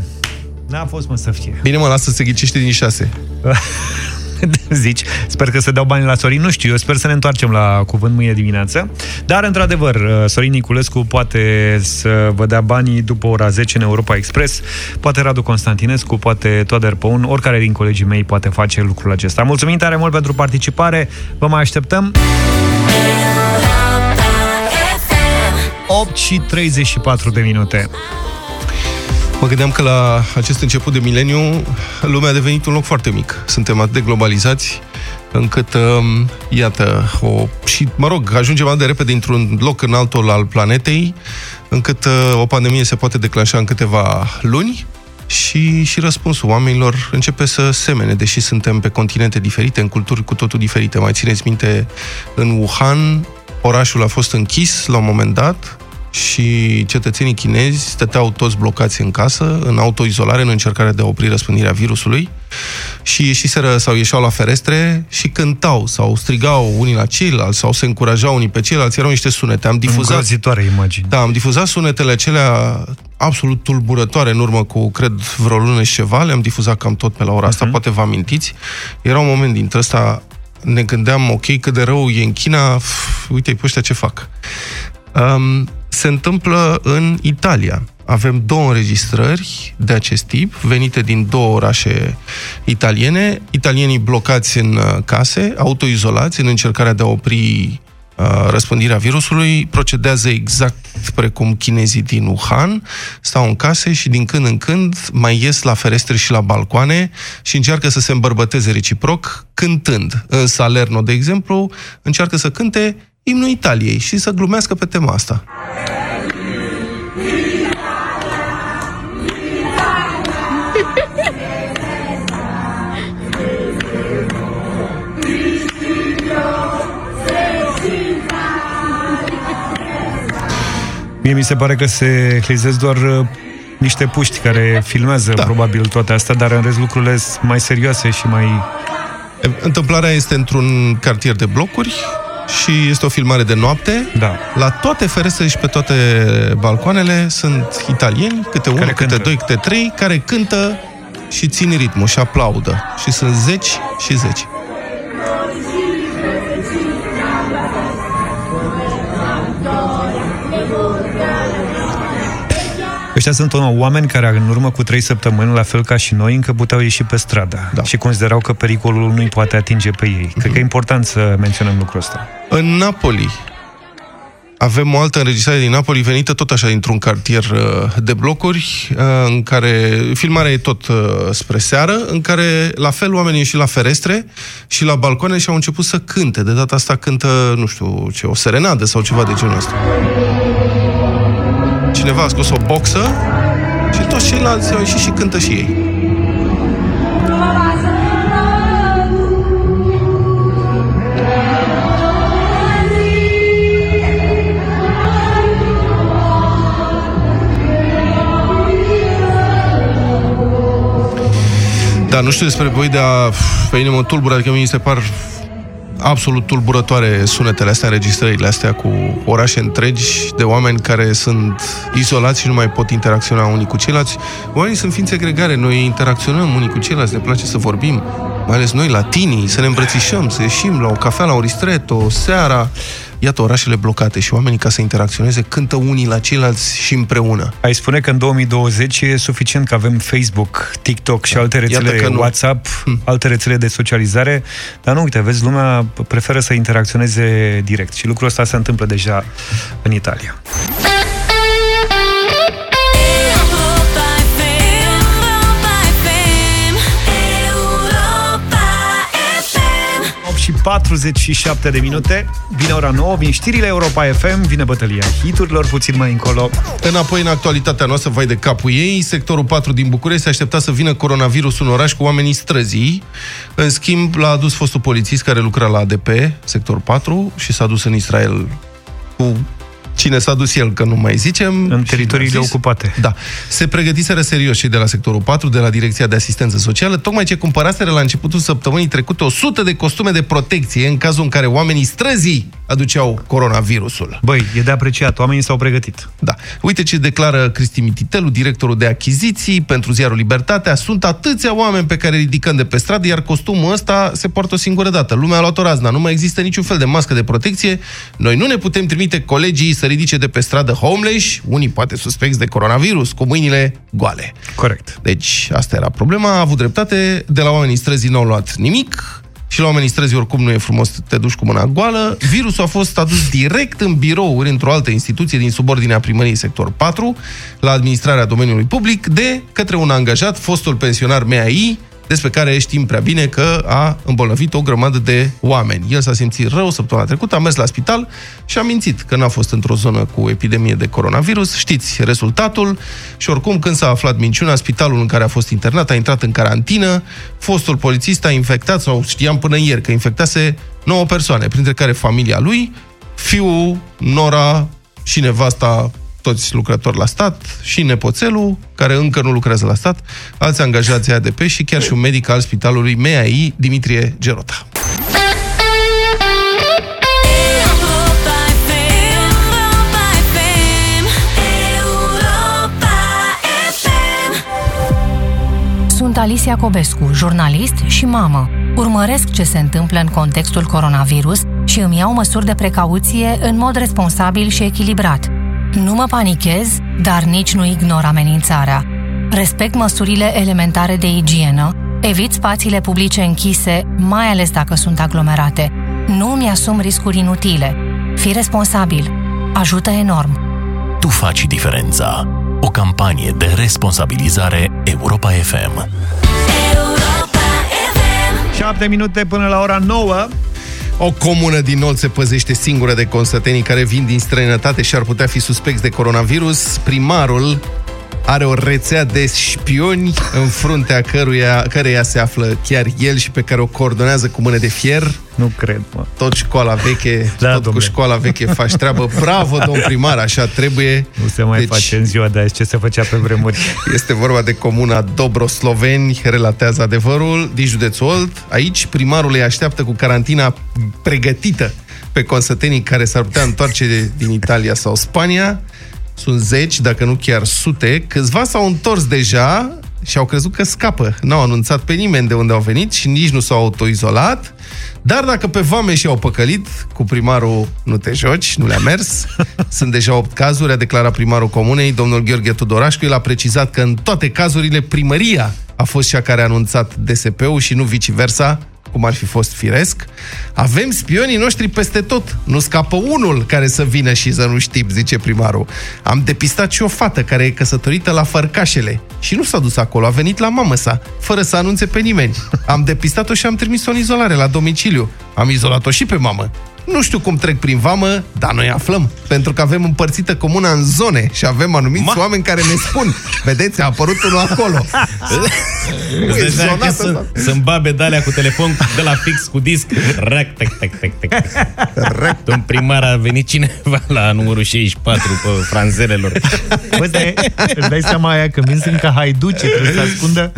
N-a fost, mă, să fie. Bine, mă, lasă să se ghicește din șase. [LAUGHS] Zici, sper că se dau bani la Sorin, nu știu, eu sper să ne întoarcem la cuvânt mâine dimineață, dar într-adevăr, Sorin Niculescu poate să vă dea banii după ora 10 în Europa Express, poate Radu Constantinescu, poate Toader Păun, oricare din colegii mei poate face lucrul acesta. Mulțumim tare mult pentru participare, vă mai așteptăm. 8 și 34 de minute. Mă gândeam că la acest început de mileniu lumea a devenit un loc foarte mic. Suntem atât de globalizați încât, um, iată, o, și, mă rog, ajungem atât de repede într-un loc în altul al planetei, încât uh, o pandemie se poate declanșa în câteva luni și, și răspunsul oamenilor începe să semene, deși suntem pe continente diferite, în culturi cu totul diferite. Mai țineți minte, în Wuhan, orașul a fost închis la un moment dat, și cetățenii chinezi stăteau toți blocați în casă, în autoizolare, în încercarea de a opri răspândirea virusului și ieșiseră sau ieșeau la ferestre și cântau sau strigau unii la ceilalți sau se încurajau unii pe ceilalți, erau niște sunete. Am difuzat... Îngrozitoare imagini. Da, am difuzat sunetele acelea absolut tulburătoare în urmă cu, cred, vreo lună și ceva, le-am difuzat cam tot pe la ora asta, uh-huh. poate vă amintiți. Era un moment dintre ăsta, ne gândeam, ok, cât de rău e în China, uf, uite pe ăștia ce fac. Um, se întâmplă în Italia. Avem două înregistrări de acest tip, venite din două orașe italiene, italienii blocați în case, autoizolați, în încercarea de a opri uh, răspândirea virusului, procedează exact precum chinezii din Wuhan, stau în case și din când în când mai ies la ferestre și la balcoane și încearcă să se îmbărbăteze reciproc, cântând. În Salerno, de exemplu, încearcă să cânte imnul Italiei și să glumească pe tema asta. Mie mi se pare că se hlizesc doar uh, niște puști care filmează da. probabil toate astea, dar în rest lucrurile sunt mai serioase și mai... Întâmplarea este într-un cartier de blocuri și este o filmare de noapte. Da. La toate ferestrele și pe toate balcoanele sunt italieni, câte unul, câte cântă. doi, câte trei, care cântă și țin ritmul și aplaudă. Și sunt zeci și zeci. Ăștia sunt oameni care în urmă cu trei săptămâni, la fel ca și noi, încă puteau ieși pe stradă da. și considerau că pericolul nu-i poate atinge pe ei. Cred că e important să menționăm lucrul ăsta. În Napoli avem o altă înregistrare din Napoli venită tot așa dintr-un cartier uh, de blocuri uh, în care filmarea e tot uh, spre seară, în care la fel oamenii și la ferestre și la balcoane și au început să cânte. De data asta cântă, nu știu, ce, o serenadă sau ceva de genul ăsta cineva a scos o boxă și toți ceilalți au ieșit și cântă și ei. Da, nu știu despre voi, dar pe inimă tulbură, adică mi se par absolut tulburătoare sunetele astea, înregistrările astea cu orașe întregi de oameni care sunt izolați și nu mai pot interacționa unii cu ceilalți. Oamenii sunt ființe gregare, noi interacționăm unii cu ceilalți, ne place să vorbim, mai ales noi, latinii, să ne îmbrățișăm, să ieșim la o cafea, la o ristretto, seara. Iată, orașele blocate și oamenii ca să interacționeze cântă unii la ceilalți și împreună. Ai spune că în 2020 e suficient că avem Facebook, TikTok și alte rețele, că nu. WhatsApp, hm. alte rețele de socializare, dar nu, uite, vezi, lumea preferă să interacționeze direct și lucrul ăsta se întâmplă deja în Italia. 47 de minute. Vine ora 9, vin știrile Europa FM, vine bătălia hiturilor puțin mai încolo. Înapoi în actualitatea noastră, vai de capul ei, sectorul 4 din București se aștepta să vină coronavirusul în oraș cu oamenii străzii. În schimb, l-a adus fostul polițist care lucra la ADP, sector 4, și s-a dus în Israel cu cine s-a dus el, că nu mai zicem. În teritoriile ocupate. Da. Se pregătiseră serios și de la sectorul 4, de la Direcția de Asistență Socială, tocmai ce cumpăraseră la începutul săptămânii trecute 100 de costume de protecție în cazul în care oamenii străzii aduceau coronavirusul. Băi, e de apreciat, oamenii s-au pregătit. Da. Uite ce declară Cristi Mititelu, directorul de achiziții pentru ziarul Libertatea. Sunt atâția oameni pe care ridicăm de pe stradă, iar costumul ăsta se poartă o singură dată. Lumea a luat o razna, nu mai există niciun fel de mască de protecție. Noi nu ne putem trimite colegii să ridice de pe stradă homeless, unii poate suspecți de coronavirus, cu mâinile goale. Corect. Deci, asta era problema. A avut dreptate, de la oamenii străzii nu au luat nimic, și la oamenii străzi oricum nu e frumos să te duci cu mâna goală. Virusul a fost adus direct în birouri într-o altă instituție din subordinea primăriei sector 4, la administrarea domeniului public, de către un angajat, fostul pensionar MAI, despre care știm prea bine că a îmbolnăvit o grămadă de oameni. El s-a simțit rău săptămâna trecută, a mers la spital și a mințit că n-a fost într-o zonă cu epidemie de coronavirus. Știți rezultatul și oricum când s-a aflat minciuna, spitalul în care a fost internat a intrat în carantină, fostul polițist a infectat, sau știam până ieri că infectase 9 persoane, printre care familia lui, fiul, nora și nevasta toți lucrători la stat, și nepoțelul, care încă nu lucrează la stat, alți angajați ADP și chiar și un medic al spitalului MEAI, Dimitrie Gerota. Sunt Alicia Cobescu, jurnalist și mamă. Urmăresc ce se întâmplă în contextul coronavirus și îmi iau măsuri de precauție în mod responsabil și echilibrat. Nu mă panichez, dar nici nu ignor amenințarea. Respect măsurile elementare de igienă, evit spațiile publice închise, mai ales dacă sunt aglomerate. Nu îmi asum riscuri inutile. Fii responsabil. Ajută enorm. Tu faci diferența. O campanie de responsabilizare Europa FM. 7 minute până la ora 9. O comună din Olt se păzește singură de consătenii care vin din străinătate și ar putea fi suspecți de coronavirus. Primarul are o rețea de șpioni în fruntea căruia, căreia se află chiar el și pe care o coordonează cu mână de fier. Nu cred, mă. Tot școala veche, [LAUGHS] da, tot domne. cu școala veche faci treabă. Bravo, domn primar, așa trebuie. Nu se mai deci, face în ziua de azi ce se făcea pe vremuri. [LAUGHS] Este vorba de comuna Dobrosloveni, relatează adevărul, din județul Olt. Aici primarul îi așteaptă cu carantina pregătită pe consătenii care s-ar putea întoarce din Italia sau Spania sunt zeci, dacă nu chiar sute. Câțiva s-au întors deja și au crezut că scapă. N-au anunțat pe nimeni de unde au venit și nici nu s-au autoizolat. Dar dacă pe vame și-au păcălit, cu primarul nu te joci, nu le-a mers. [LAUGHS] Sunt deja 8 cazuri, a declarat primarul comunei, domnul Gheorghe Tudorașcu. El a precizat că în toate cazurile primăria a fost cea care a anunțat DSP-ul și nu viceversa, cum ar fi fost firesc. Avem spionii noștri peste tot. Nu scapă unul care să vină și să nu știm, zice primarul. Am depistat și o fată care e căsătorită la Fărcașele și nu s-a dus acolo, a venit la mamă sa, fără să anunțe pe nimeni. Am depistat-o și am trimis-o în izolare la domiciliu. Am izolat-o și pe mamă. Nu știu cum trec prin vamă, dar noi aflăm. Pentru că avem împărțită comuna în zone și avem anumiți Ma? oameni care ne spun Vedeți, a apărut unul acolo. [LAUGHS] Îți dai seama că sunt, sunt babe de alea cu telefon de la fix cu disc. Rec, tec, tec, tec, tec. În primar a venit cineva la numărul 64 pe franzelelor. Bă, de, îți dai seama aia că vin sunt ca haiduce, trebuie să ascundă.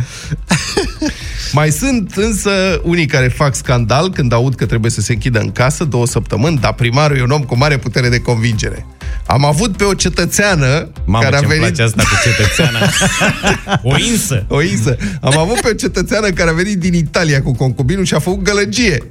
Mai sunt însă unii care fac scandal când aud că trebuie să se închidă în casă două săptămâni, dar primarul e un om cu mare putere de convingere. Am avut pe o cetățeană Mamă, care a venit... place asta cu cetățeana. [LAUGHS] o insă. O insă. Am avut pe o cetățeană care a venit din Italia cu concubinul și a făcut gălăgie.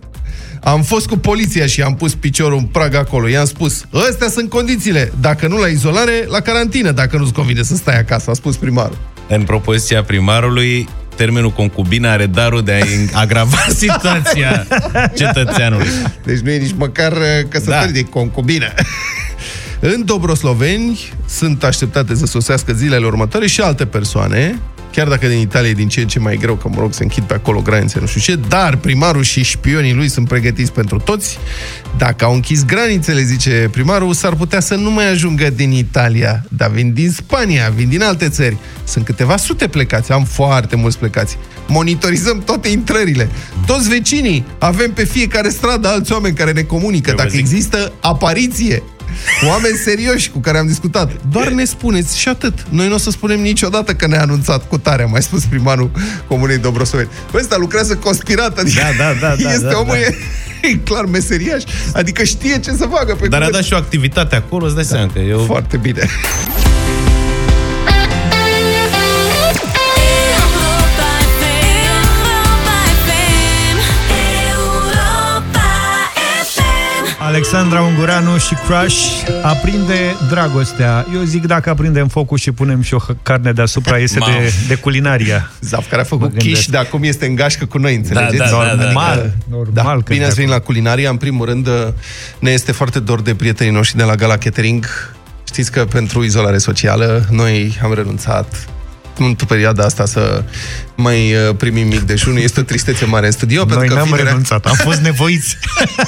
Am fost cu poliția și am pus piciorul în prag acolo. I-am spus, astea sunt condițiile. Dacă nu la izolare, la carantină, dacă nu-ți convine să stai acasă, a spus primarul. În propoziția primarului, termenul concubină are darul de a agrava [LAUGHS] situația cetățeanului. Deci nu e nici măcar uh, căsătorie, da. de concubină. În Dobrosloveni sunt așteptate să sosească zilele următoare și alte persoane chiar dacă din Italia e din ce în ce mai greu, că, mă rog, se închid pe acolo granițe, nu știu ce, dar primarul și șpionii lui sunt pregătiți pentru toți. Dacă au închis granițele, zice primarul, s-ar putea să nu mai ajungă din Italia, dar vin din Spania, vin din alte țări. Sunt câteva sute plecați, am foarte mulți plecați. Monitorizăm toate intrările. Toți vecinii, avem pe fiecare stradă alți oameni care ne comunică. Dacă există apariție Oameni serioși cu care am discutat. Doar ne spuneți și atât. Noi nu o să spunem niciodată că ne-a anunțat cu tare, a mai spus primarul Comunei Dobrosoveni. Băi, ăsta lucrează conspirat, adică da, da, da, da, este da, omul da. E, e [LAUGHS] clar meseriaș, adică știe ce să facă. Pe Dar a cuvânt. dat și o activitate acolo, îți dai da. seama că eu... Foarte bine. Alexandra Ungureanu și Crush aprinde dragostea. Eu zic dacă aprindem focul și punem și o h- carne deasupra, iese Mamă. de, de culinaria. Zaf, care a Mă făcut gândesc. chiș, dar acum este în gașcă cu noi, înțelegeți? Da, da, da, da, Normal. da. Normal Da. că Bine de ați venit acolo. la culinaria. În primul rând, ne este foarte dor de prietenii noștri de la Gala Catering. Știți că pentru izolare socială noi am renunțat în perioada asta să mai uh, primim mic dejun. Este o tristețe mare în studio. Noi pentru că n-am vinerea- renunțat, am fost nevoiți.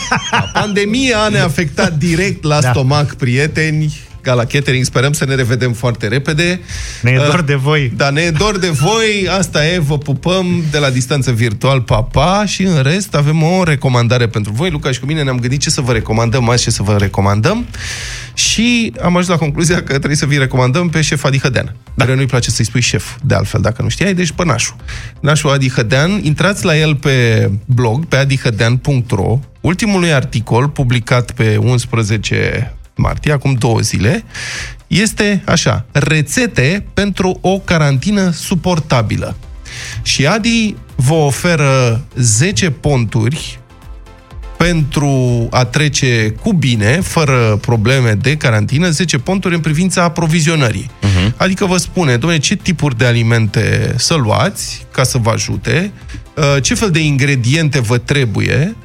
[LAUGHS] Pandemia ne-a afectat direct la Da. stomac, prieteni. Gala Catering, sperăm să ne revedem foarte repede. Ne e Uh, dor de voi. Da, ne e dor de voi, asta e, vă pupăm de la distanță virtual, papa, și în rest avem o recomandare pentru voi. Luca și cu mine ne-am gândit ce să vă recomandăm azi, ce să vă recomandăm și am ajuns la concluzia că trebuie să vi recomandăm pe șef Adi Hădean. Da. Care nu-i place să-i spui șef, de altfel, dacă nu știai, deci pe nașul. Nașul Adi Hădean, intrați la el pe blog, pe adihădean.ro, ultimul lui articol, publicat pe 11 martie, acum două zile, este așa, rețete pentru o carantină suportabilă. Și Adi vă oferă 10 ponturi pentru a trece cu bine, fără probleme de carantină, 10 ponturi în privința aprovizionării. Uh-huh. Adică vă spune, domnule, ce tipuri de alimente să luați ca să vă ajute, uh, ce fel de ingrediente vă trebuie,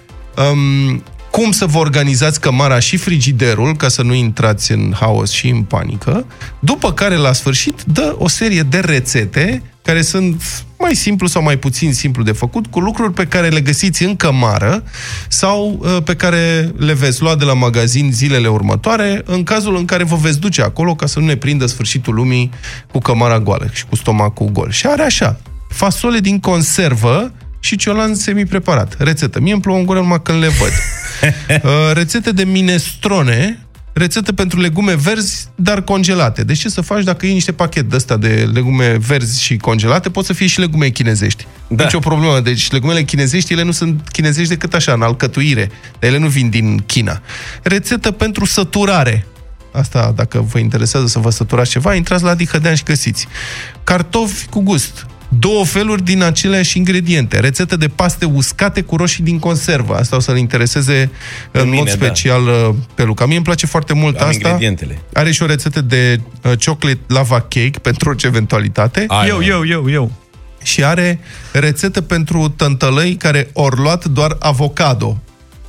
um, cum să vă organizați cămara și frigiderul ca să nu intrați în haos și în panică, după care, la sfârșit, dă o serie de rețete care sunt mai simplu sau mai puțin simplu de făcut, cu lucruri pe care le găsiți în cămară sau uh, pe care le veți lua de la magazin zilele următoare, în cazul în care vă veți duce acolo ca să nu ne prindă sfârșitul lumii cu cămara goală și cu stomacul gol. Și are așa, fasole din conservă și ciolan semi-preparat. Rețetă. Mie îmi plouă în gură numai când le văd. [LAUGHS] Uh, rețete de minestrone, rețetă pentru legume verzi, dar congelate. Deci ce să faci dacă iei niște pachet de ăsta de legume verzi și congelate, pot să fie și legume chinezești. Da. Nici o problemă. Deci legumele chinezești, ele nu sunt chinezești decât așa, în alcătuire. Ele nu vin din China. Rețetă pentru săturare. Asta, dacă vă interesează să vă săturați ceva, intrați la Dihădean și găsiți. Cartofi cu gust. Două feluri din aceleași ingrediente. Rețete de paste uscate cu roșii din conservă. Asta o să-l intereseze Pe în mine, mod da. special uh, pe Luca. Mie îmi place foarte mult Am asta. ingredientele. Are și o rețetă de uh, chocolate lava cake pentru orice eventualitate. Ai, Eu, mă. eu, eu, eu. Și are rețetă pentru tântălăi care ori luat doar avocado.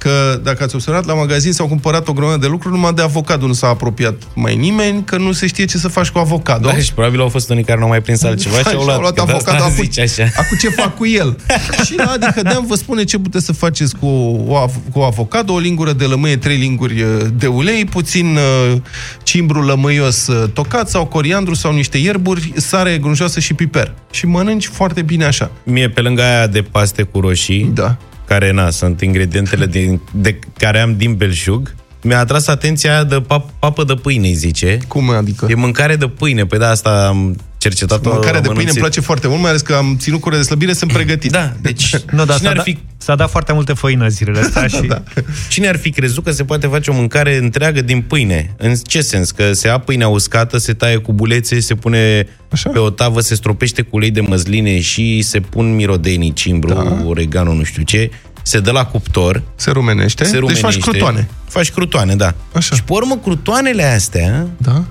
Că, dacă ați observat, la magazin s-au cumpărat o grămadă de lucruri, numai de avocado nu s-a apropiat mai nimeni, că nu se știe ce să faci cu avocado. Da, și probabil au fost unii care nu au mai prins altceva și au luat, luat că de asta avocado. zici așa. Acum ce fac cu el? [LAUGHS] și la adică de vă spune ce puteți să faceți cu, o, av- cu avocado, o lingură de lămâie, trei linguri uh, de ulei, puțin uh, cimbru lămâios uh, tocat sau coriandru sau niște ierburi, sare grunjoasă și piper. Și mănânci foarte bine așa. Mie, pe lângă aia de paste cu roșii, da. Care, na, sunt ingredientele din, de care am din belșug, mi-a atras atenția aia de pap, papă de pâine, îi zice. Cum adică? E mâncare de pâine, pe de asta am cercetat-o. Mâncarea de am pâine îmi anunțit. place foarte mult, mai ales că am ținut cure de slăbire, sunt [CLEARS THROAT] pregătit. Da, deci [LAUGHS] Nu, dar cine s-a, ar da, fi s-a dat foarte multe făină zilele astea [LAUGHS] și... da. Cine ar fi crezut că se poate face o mâncare întreagă din pâine? În ce sens? Că se ia pâinea uscată, se taie cu bulețe, se pune Așa. pe o tavă, se stropește cu ulei de măsline și se pun mirodenii, cimbru, da. oregano, nu știu ce, se dă la cuptor, Se rumenește. se deci rumenește. faci crutoane. Faci crutoane, da. Așa. Și pe urmă, crutoanele astea, Da.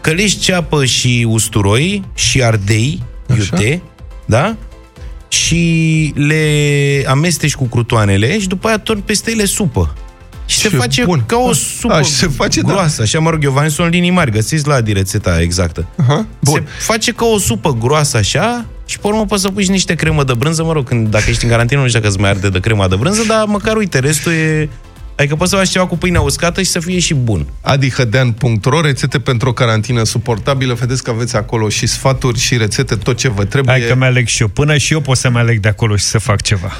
călești ceapă și usturoi și ardei, iute, da? Și le amesteci cu crutoanele și după aia torni peste ele supă. Și se Ce face bun. ca o A, supă și se face, da. groasă. Așa, mă rog, eu v-am zis în linii mari, găsiți la Adi rețeta exactă. Aha. Se face ca o supă groasă așa și pe urmă poți să pui și niște cremă de brânză, mă rog, când, dacă ești în carantină, nu știu dacă îți mai arde de crema de brânză, dar măcar, uite, restul e... Adică poți să faci ceva cu pâinea uscată și să fie și bun. adihădean.ro, rețete pentru o carantină suportabilă. Vedeți că aveți acolo și sfaturi și rețete, tot ce vă trebuie. Hai că mi-aleg și eu. Până și eu pot să-mi aleg de acolo și să fac ceva.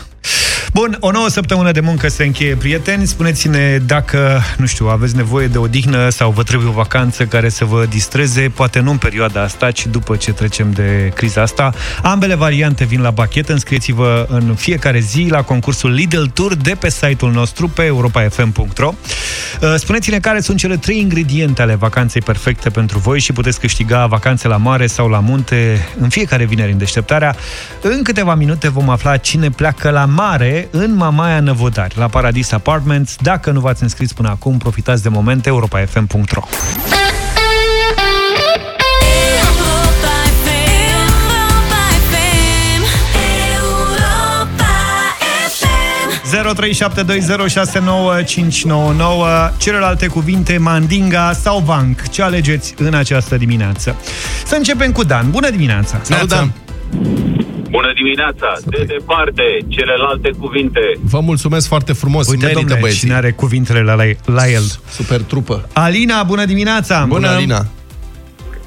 Bun, o nouă săptămână de muncă se încheie, prieteni. Spuneți-ne dacă, nu știu, aveți nevoie de odihnă sau vă trebuie o vacanță care să vă distreze, poate nu în perioada asta, ci după ce trecem de criza asta. Ambele variante vin la bachet. Înscrieți-vă în fiecare zi la concursul Lidl Tour de pe site-ul nostru, pe europafm.ro. Uh, Spuneți-ne care sunt cele trei ingrediente ale vacanței perfecte pentru voi și puteți câștiga vacanțe la mare sau la munte în fiecare vineri în deșteptarea. În câteva minute vom afla cine pleacă la mare în Mamaia Năvodari, la Paradis Apartments. Dacă nu v-ați înscris până acum, profitați de moment europafm.ro. Europa FM, Europa FM, Europa FM. 0372069599 Celelalte cuvinte, mandinga sau vanc. Ce alegeți în această dimineață? Să începem cu Dan. Bună dimineața! Salut, Dan! Bună dimineața! De departe, celelalte cuvinte. Vă mulțumesc foarte frumos. Uite, Merită, domnule, băieții. cine are cuvintele la, la el. Super trupă. Alina, bună dimineața! Bună, Alina!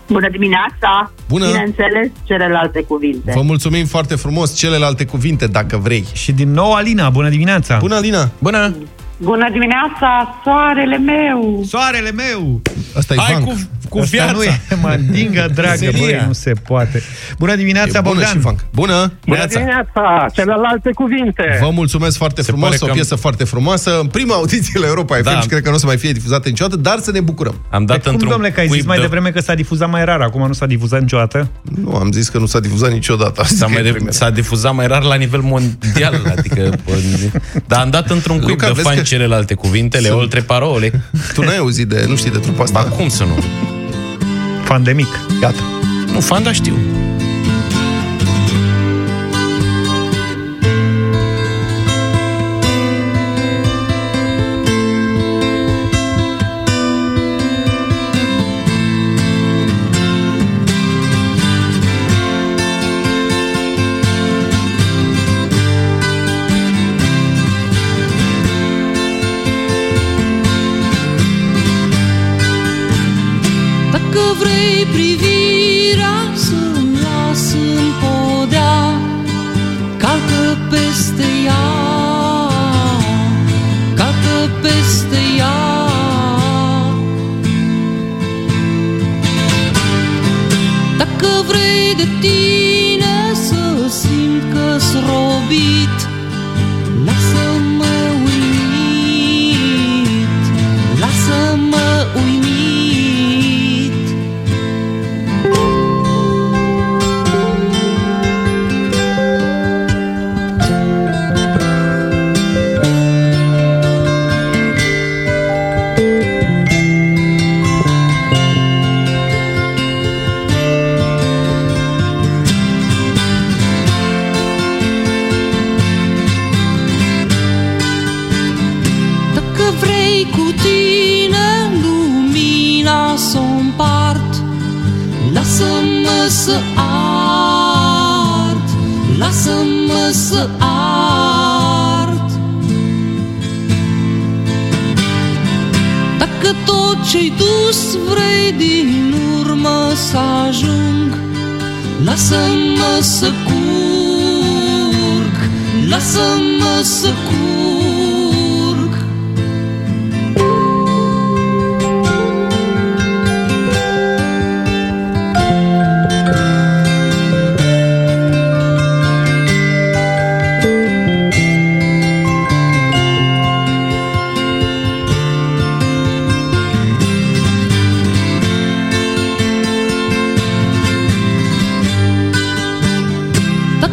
Bună dimineața! Bună. Bineînțeles, celelalte cuvinte. Vă mulțumim foarte frumos. Celelalte cuvinte, dacă vrei. Și din nou Alina, bună dimineața! Bună, Alina! Bună! Bună dimineața, soarele meu! Soarele meu! Asta e Hai vanc. cu, cu Asta viața! nu e [LAUGHS] mandinga, dragă, Seria. băi, nu se poate. Bună dimineața, E bună Bogdan! și vanc. Bună! Bună dimineața! Celelalte cuvinte. Vă mulțumesc foarte Se frumos, pare o că am- piesă foarte frumoasă. În prima audiție la Europa FM Da. și cred că nu o să mai fie difuzată niciodată, dar să ne bucurăm. Am dat Păi cum, într-un domnule, că ai zis cuib mai de- devreme că s-a difuzat mai rar, acum nu s-a difuzat niciodată? Nu, am zis că nu s-a difuzat niciodată. S-a, mai de, s-a difuzat mai rar la nivel mondial, [LAUGHS] adică... pă- Dar am dat într-un cuib Luca, de vezi fani că celelalte cuvinte, le sunt- oltre parole. Tu n-ai auzit de, nu știi de trupa Ba asta? cum să nu? Fan de mic. Gata. Nu, fan, dar știu. Să ard Lasă-mă să ard. Dacă tot ce-ai dus vrei din urmă să ajung Lasă-mă să curg Lasă-mă să curg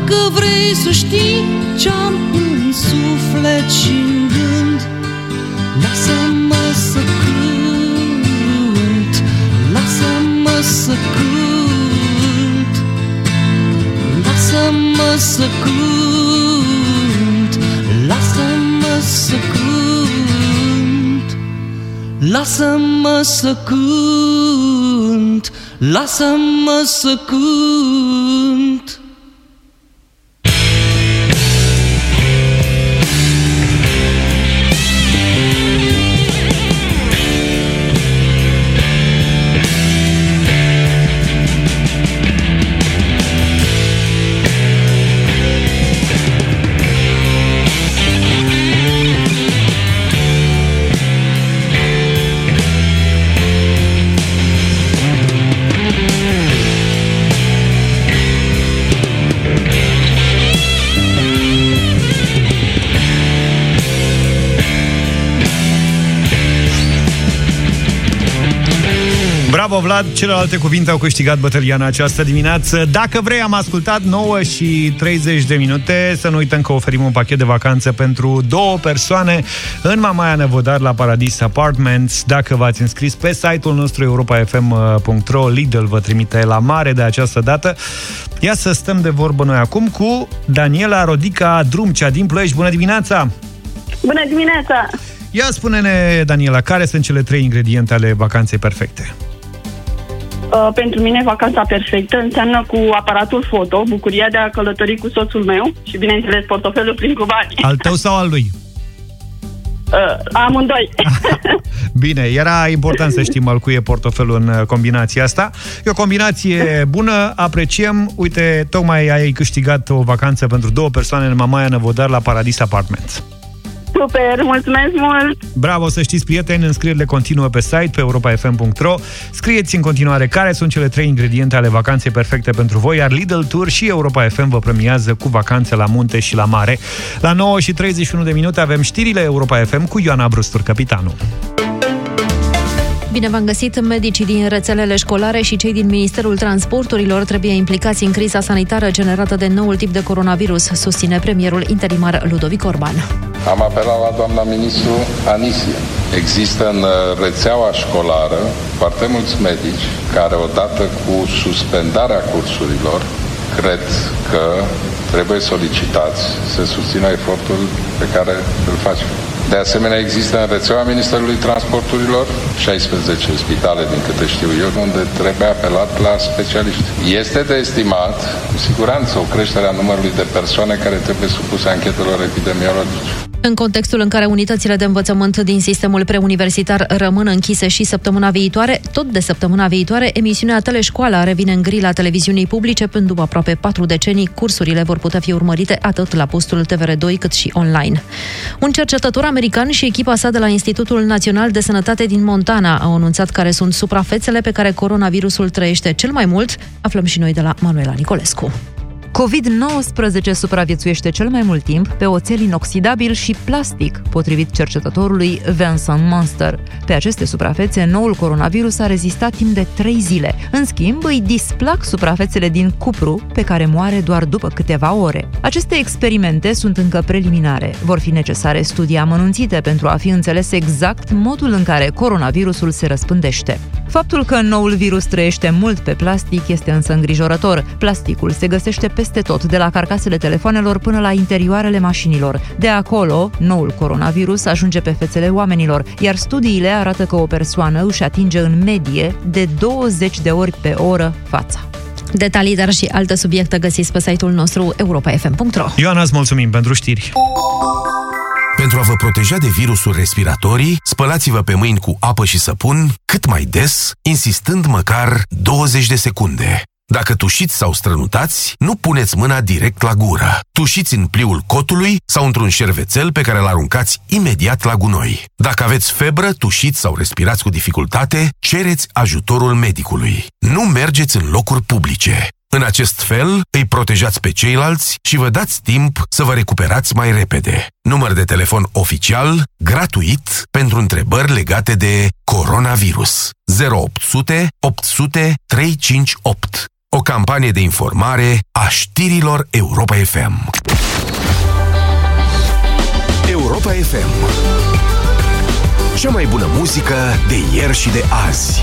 Dacă vrei să știi ce-am în suflet și în gând Lasă-mă să cânt Lasă-mă să cânt Lasă-mă să cânt Lasă-mă să cânt Lasă-mă să cânt Lasă-mă să cânt Bravo, Vlad! Celelalte cuvinte au câștigat bătălia în această dimineață. Dacă vrei, am ascultat 9 și 30 de minute. Să nu uităm că oferim un pachet de vacanță pentru două persoane în Mamaia Nevodar la Paradis Apartments. Dacă v-ați înscris pe site-ul nostru europafm.ro, Lidl vă trimite la mare de această dată. Ia să stăm de vorbă noi acum cu Daniela Rodica Drumcea din Ploiești. Bună dimineața! Bună dimineața! Ia spune-ne, Daniela, care sunt cele trei ingrediente ale vacanței perfecte? Uh, pentru mine vacanța perfectă înseamnă cu aparatul foto, bucuria de a călători cu soțul meu și, bineînțeles, portofelul plin cu bani. Al tău sau al lui? [LAUGHS] Uh, amândoi. [LAUGHS] Bine, era important să știm al cui e portofelul în uh, combinația asta. E o combinație bună, apreciem. Uite, tocmai ai câștigat o vacanță pentru două persoane în Mamaia Năvodar la Paradis Apartments. Super, mulțumesc mult! Bravo, să știți, prieteni, înscrierile continuă pe site, pe europafm.ro. Scrieți în continuare care sunt cele trei ingrediente ale vacanței perfecte pentru voi, iar Lidl Tour și Europa FM vă premiază cu vacanțe la munte și la mare. La 9 și 31 de minute avem știrile Europa FM cu Ioana Brustur, capitanul. Bine v-am găsit! Medicii din rețelele școlare și cei din Ministerul Transporturilor trebuie implicați în criza sanitară generată de noul tip de coronavirus, susține premierul interimar Ludovic Orban. Am apelat la doamna ministru Anisie. Există în uh, rețeaua școlară foarte mulți medici care odată cu suspendarea cursurilor cred că trebuie solicitați să susțină efortul pe care îl facem. De asemenea, există în rețeaua Ministerului Transporturilor 16 spitale, din câte știu eu, unde trebuie apelat la specialiști. Este de estimat, cu siguranță, o creștere a numărului de persoane care trebuie supuse anchetelor epidemiologice. În contextul în care unitățile de învățământ din sistemul preuniversitar rămân închise și săptămâna viitoare, tot de săptămâna viitoare, emisiunea Teleșcoala revine în grila televiziunii publice, pentru după aproape patru decenii, cursurile vor putea fi urmărite atât la postul TVR2 cât și online. Un cercetător american și echipa sa de la Institutul Național de Sănătate din Montana au anunțat care sunt suprafețele pe care coronavirusul trăiește cel mai mult. Aflăm și noi de la Manuela Nicolescu. COVID-19 supraviețuiește cel mai mult timp pe oțel inoxidabil și plastic, potrivit cercetătorului Vincent Monster. Pe aceste suprafețe, noul coronavirus a rezistat timp de 3 zile. În schimb, îi displac suprafețele din cupru, pe care moare doar după câteva ore. Aceste experimente sunt încă preliminare. Vor fi necesare studii amănunțite pentru a fi înțeles exact modul în care coronavirusul se răspândește. Faptul că noul virus trăiește mult pe plastic este însă îngrijorător. Plasticul se găsește peste tot, de la carcasele telefonelor până la interioarele mașinilor. De acolo, noul coronavirus ajunge pe fețele oamenilor, iar studiile arată că o persoană își atinge în medie de 20 de ori pe oră fața. Detalii, dar și alte subiecte găsiți pe site-ul nostru europafm.ro Ioana, îți mulțumim pentru știri. Pentru a vă proteja de virusuri respiratorii, spălați-vă pe mâini cu apă și săpun cât mai des, insistând măcar 20 de secunde. Dacă tușiți sau strănutați, nu puneți mâna direct la gură. Tușiți în pliul cotului sau într-un șervețel pe care îl aruncați imediat la gunoi. Dacă aveți febră, tușiți sau respirați cu dificultate, cereți ajutorul medicului. Nu mergeți în locuri publice. În acest fel, îi protejați pe ceilalți și vă dați timp să vă recuperați mai repede. Număr de telefon oficial, gratuit, pentru întrebări legate de coronavirus. 0800 800 358. O campanie de informare a știrilor Europa FM. Europa FM. Cea mai bună muzică de ieri și de azi.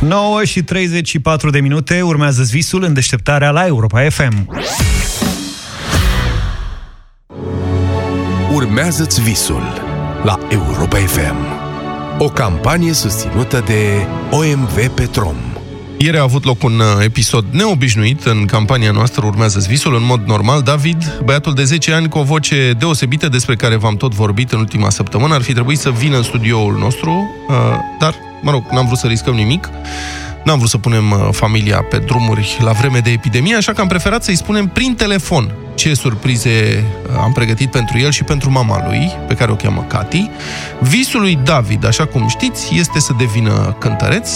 9 și 34 de minute urmează visul în deșteptarea la Europa FM. Urmează-ți visul la Europa FM. O campanie susținută de OMV Petrom. Ieri a avut loc un uh, episod neobișnuit în campania noastră Urmează visul, în mod normal. David, băiatul de 10 ani cu o voce deosebită despre care v-am tot vorbit în ultima săptămână, ar fi trebuit să vină în studioul nostru, uh, dar mă rog, n-am vrut să riscăm nimic. N-am vrut să punem uh, familia pe drumuri la vreme de epidemie, așa că am preferat să-i spunem prin telefon ce surprize uh, am pregătit pentru el și pentru mama lui, pe care o cheamă Cati. Visul lui David, așa cum știți, este să devină cântăreț.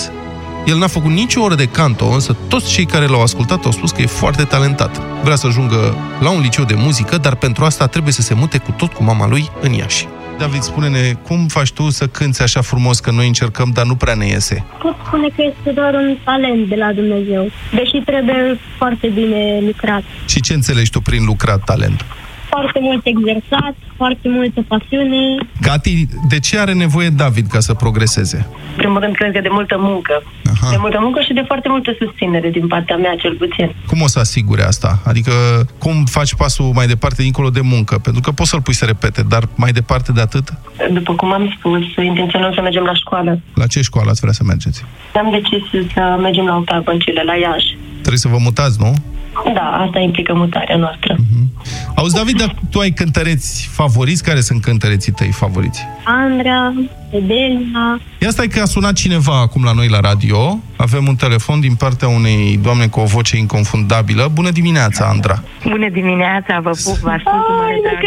El n-a făcut nicio oră de canto, însă toți cei care l-au ascultat au spus că e foarte talentat. Vrea să ajungă la un liceu de muzică, dar pentru asta trebuie să se mute cu tot cu mama lui în Iași. David, spune-ne, cum faci tu să cânți așa frumos, că noi încercăm, dar nu prea ne iese? Pot spune că este doar un talent de la Dumnezeu, deși trebuie foarte bine lucrat. Și ce înțelegi tu prin lucrat talent? Foarte mult exersat, foarte multă pasiune. Cati, de ce are nevoie David ca să progreseze? În primul rând, cred că de multă muncă. Aha. De multă muncă și de foarte multă susținere din partea mea, cel puțin. Cum o să asigure asta? Adică cum faci pasul mai departe dincolo de muncă? Pentru că poți să-l pui să repete, dar mai departe de atât? După cum am spus, intenționăm să mergem la școală. La ce școală ați vrea să mergeți? Am decis să mergem la Octave Băncile, la Iași. Trebuie să vă mutați, nu? Da, asta implică mutarea noastră. Auzi, David, dar tu ai cântăreți favoriți? Care sunt cântăreții tăi favoriți? Andra, Edelina, Ia stai că a sunat cineva acum la noi la radio. Avem un telefon din partea unei doamne cu o voce inconfundabilă. Bună dimineața, Andra! Bună dimineața, vă pup, vă aștept cu mare drag.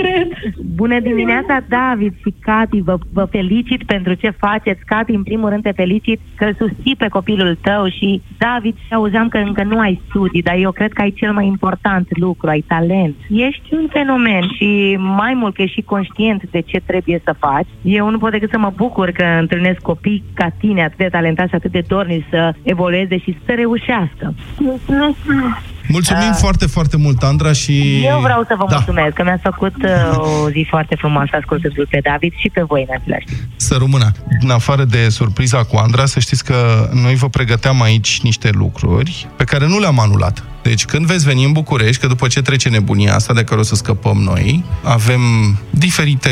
Bună dimineața, David și Cati, vă, vă felicit pentru ce faceți. Cati, în primul rând te felicit că îl susții pe copilul tău și, David, auzeam că încă nu ai studii, dar eu cred că ai cel mai important lucru, ai talent. Ești un fenomen și mai mult că ești și conștient de ce trebuie să faci. Eu nu pot decât să mă bucur că întâlnesc copii ca tine, atât de talentați și atât de dornici să evolueze și să reușească. mulțumesc! Mulțumim foarte, foarte mult, Andra, și... Eu vreau să vă da. mulțumesc că mi-ați făcut uh, o zi foarte frumoasă ascultându-l pe David și pe voi în același timp. Să rămână. În afară de surpriza cu Andra, să știți că noi vă pregăteam aici niște lucruri pe care nu le-am anulat. Deci când veți veni în București, că după ce trece nebunia asta de care o să scăpăm noi, avem diferite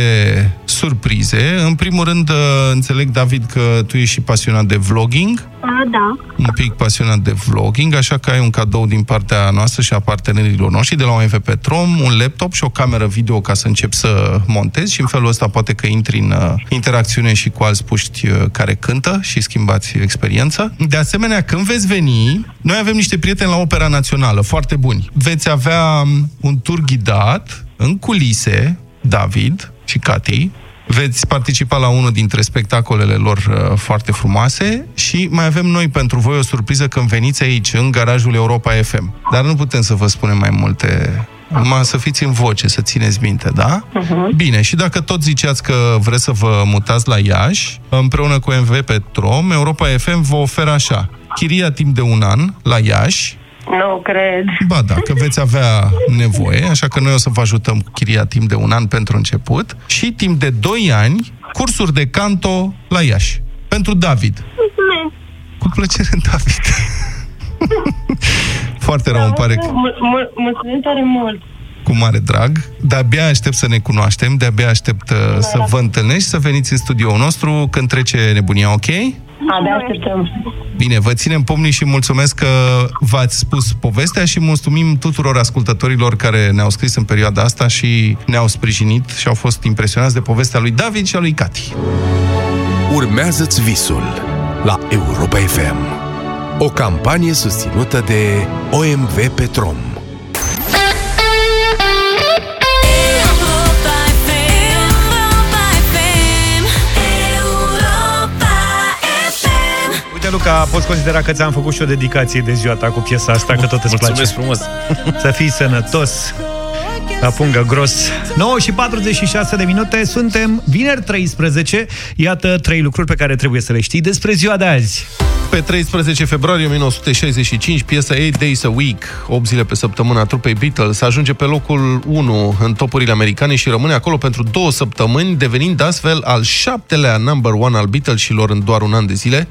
surprize. În primul rând, uh, înțeleg, David, că tu ești și pasionat de vlogging, A, da. un pic pasionat de vlogging, așa că ai un cadou din partea noastră și a partenerilor noștri de la OMV Petrom, un laptop și o cameră video ca să începi să montezi și în felul ăsta poate că intri în uh, interacțiune și cu alți puști uh, care cântă și schimbați experiență. De asemenea, când veți veni, noi avem niște prieteni la Opera Națională, foarte buni. Veți avea um, un tur ghidat în culise, David și Cati, veți participa la unul dintre spectacolele lor uh, foarte frumoase și mai avem noi pentru voi o surpriză când veniți aici, în garajul Europa FM. Dar nu putem să vă spunem mai multe Numai să fiți în voce, să țineți minte, da? Mhm. Bine, și dacă tot ziceați că vreți să vă mutați la Iași, împreună cu MV Petrom, Europa FM vă oferă așa, chiria timp de un an la Iași, Nu cred. Ba da, că veți avea nevoie, așa că noi o să vă ajutăm cu chiria timp de un an pentru început și timp de 2 ani cursuri de canto la Iași. Pentru David. Mulțumesc! Cu plăcere, David. Foarte rău, îmi pare că... Mul- mul- mulțumim tare mult. cu mare drag. De-abia aștept să ne cunoaștem, de-abia aștept uh, să vă întâlnești, să veniți în studioul nostru când trece nebunia, ok? Abia așteptăm. Bine, vă ținem pomnii și mulțumesc că v-ați spus povestea și mulțumim tuturor ascultătorilor care ne-au scris în perioada asta și ne-au sprijinit și au fost impresionați de povestea lui David și a lui Cati. Urmează-ți visul la Europa FM. O campanie susținută de OMV Petrom. Uite, Luca, poți considera că ți-am făcut și o dedicație de ziua ta cu piesa asta, că tot îți Mulțumesc place. frumos. Să fii sănătos, la pungă gros. 9 și 46 de minute, suntem vineri 13. Iată trei lucruri pe care trebuie să le știi despre ziua de azi. Pe 13 februarie 1965, piesa 8 Days a Week, 8 zile pe săptămână a trupei Beatles, ajunge pe locul 1 în topurile americane și rămâne acolo pentru două săptămâni, devenind astfel al șaptelea number one al Beatlesșilor în doar un an de zile.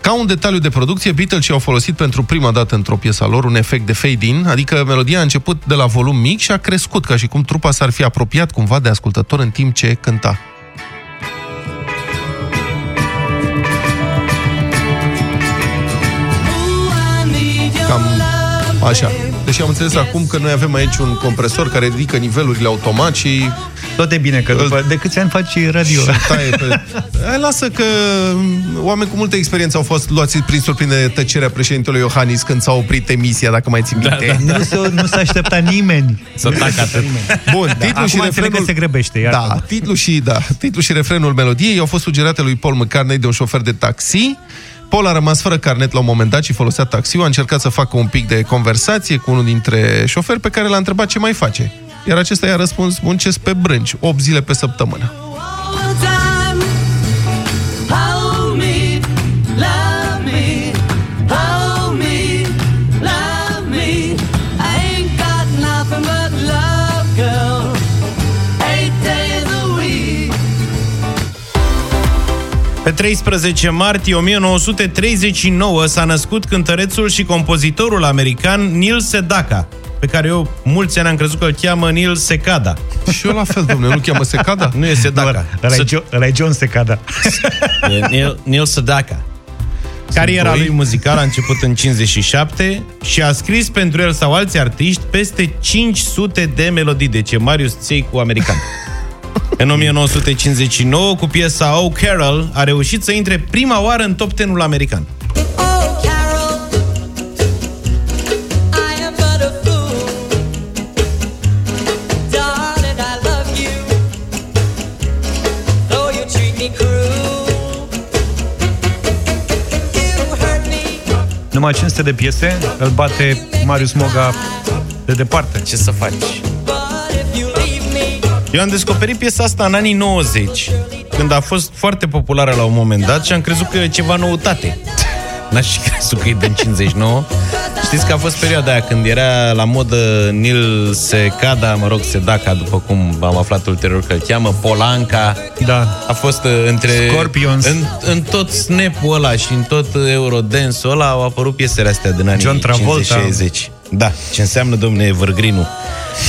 Ca un detaliu de producție, Beatles au folosit pentru prima dată într-o piesă a lor un efect de fade-in, adică melodia a început de la volum mic și a crescut, ca și cum trupa s-ar fi apropiat cumva de ascultător în timp ce cânta. Cam așa. Deși am înțeles acum că noi avem aici un compresor care ridică nivelurile automat și... Tot e bine, că după, de câți ani faci radio? Și taie pe... Hai, lasă că oameni cu multă experiență au fost luați prin surprindere de tăcerea președintelui Iohannis când s-a oprit emisia, dacă mai ții minte. Nu se, nu s-a așteptat nimeni. Să tacă atât. Bun, Da, titlul acum și înțeleg refrenul... că se grăbește, iartă Da, titlul și, da, titlul și refrenul melodiei au fost sugerate lui Paul McCartney de un șofer de taxi. Paul a rămas fără carnet la un moment dat și folosea taxiul, a încercat să facă un pic de conversație cu unul dintre șoferi pe care l-a întrebat ce mai face. Iar acesta i-a răspuns, muncesc pe brânci, 8 zile pe săptămână. Hold me, love me, hold me, love me. Și ain't got nothing but love, girl. Eight days a week. Pe 13 martie 1939 s-a născut cântărețul și compozitorul american Neil Sedaka, pe care eu mulți ani am crezut că îl cheamă Neil Secada. Și eu la fel, domnule, nu cheamă Secada? Nu e Sedaka. Ăla e Jo- ăla e John Secada. [LAUGHS] E Neil, Neil Sedaka. Cariera doi. lui muzicală a început în 57 și a scris pentru el sau alți artiști peste 500 de melodii, deci e Marius Ței cu american. [LAUGHS] În 1959, cu piesa Oh Carol, a reușit să intre prima oară în top 10-ul american. Oh, Numai 500 de piese, îl bate Marius Moga de departe. Ce să faci? But if you leave me, Eu am descoperit piesa asta în anii 90, când a fost foarte populară la un moment dat și am crezut că e ceva noutate. N-aș fi crezut că e din 59. Știți că a fost perioada aia când era la modă Nil Secada, mă rog, Sedaka, după cum am aflat ulterior că îl cheamă, Polanca. Da. A fost uh, între... Scorpions. În, în tot snap-ul ăla și în tot uh, Eurodance-ul ăla au apărut piesele astea din anii John Travolta. 50-60. Da, ce înseamnă, domne, Evergreen-ul.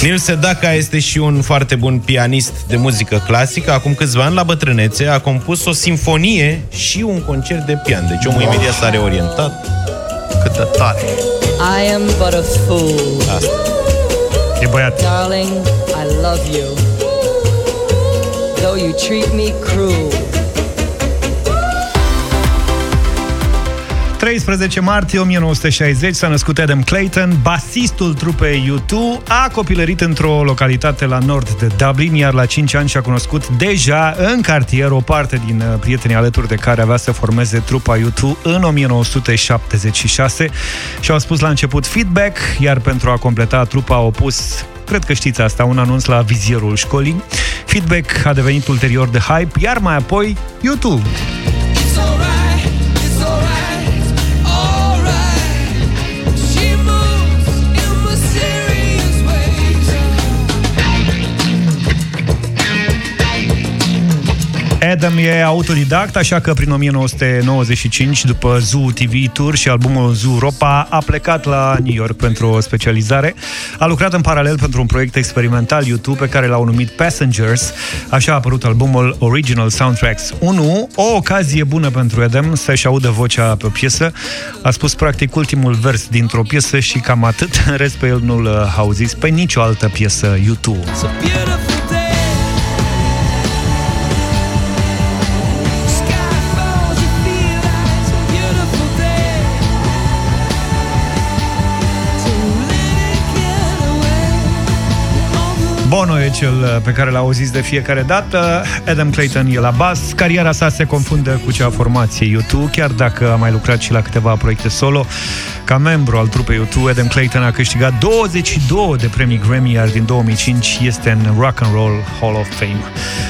Neil Sedaka este și un foarte bun pianist de muzică clasică. Acum câțiva ani, la bătrânețe, a compus o simfonie și un concert de pian. Deci omul imediat s-a reorientat. Cât de tare! I am but a fool. Asta. E băiat. Darling, I love you. Though you treat me cruel. 13 martie 1960 s-a născut Adam Clayton, basistul trupei U2, a copilărit într-o localitate la nord de Dublin, iar la 5 ani și-a cunoscut deja în cartier o parte din uh, prietenii alături de care avea să formeze trupa U2 în 1976 și au spus la început feedback, iar pentru a completa trupa au pus cred că știți asta, un anunț la vizierul școlii. Feedback a devenit ulterior de hype, iar mai apoi YouTube. It's alright, Adam e autodidact, așa că prin 1995, după Zoo TV Tour și albumul Zoo Europa, a plecat la New York pentru o specializare. A lucrat în paralel pentru un proiect experimental YouTube pe care l-au numit Passengers. Așa a apărut albumul Original Soundtracks 1, o ocazie bună pentru Adam să-și audă vocea pe o piesă. A spus practic ultimul vers dintr-o piesă și cam atât. [LAUGHS] În rest pe el nu-l uh, auziți pe nicio altă piesă YouTube. Bono e cel uh, pe care l auziți de fiecare dată. Adam Clayton e la bas. Cariera sa se confundă cu cea a formației U2, chiar dacă a mai lucrat și la câteva proiecte solo. Ca membru al trupei U2, Adam Clayton a câștigat 22 de premii Grammy, iar din 2005 este în Rock and Roll Hall of Fame.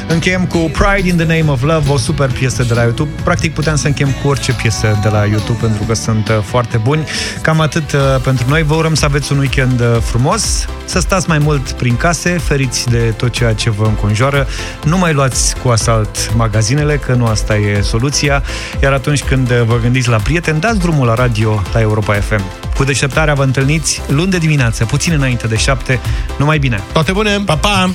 Încheiem cu Pride in the Name of Love, o super piesă de la YouTube. Practic puteam să încheiem cu orice piesă de la YouTube, pentru că sunt uh, foarte buni. Cam atât uh, pentru noi. Vă urăm să aveți un weekend frumos, să stați mai mult prin case, feriți de tot ceea ce vă înconjoară, nu mai luați cu asalt magazinele, că nu asta e soluția, iar atunci când vă gândiți la prieteni, dați drumul la radio la Europa FM. Cu deșteptarea vă întâlniți luni de dimineață, puțin înainte de șapte. Numai bine! Toate bune! Pa, pa!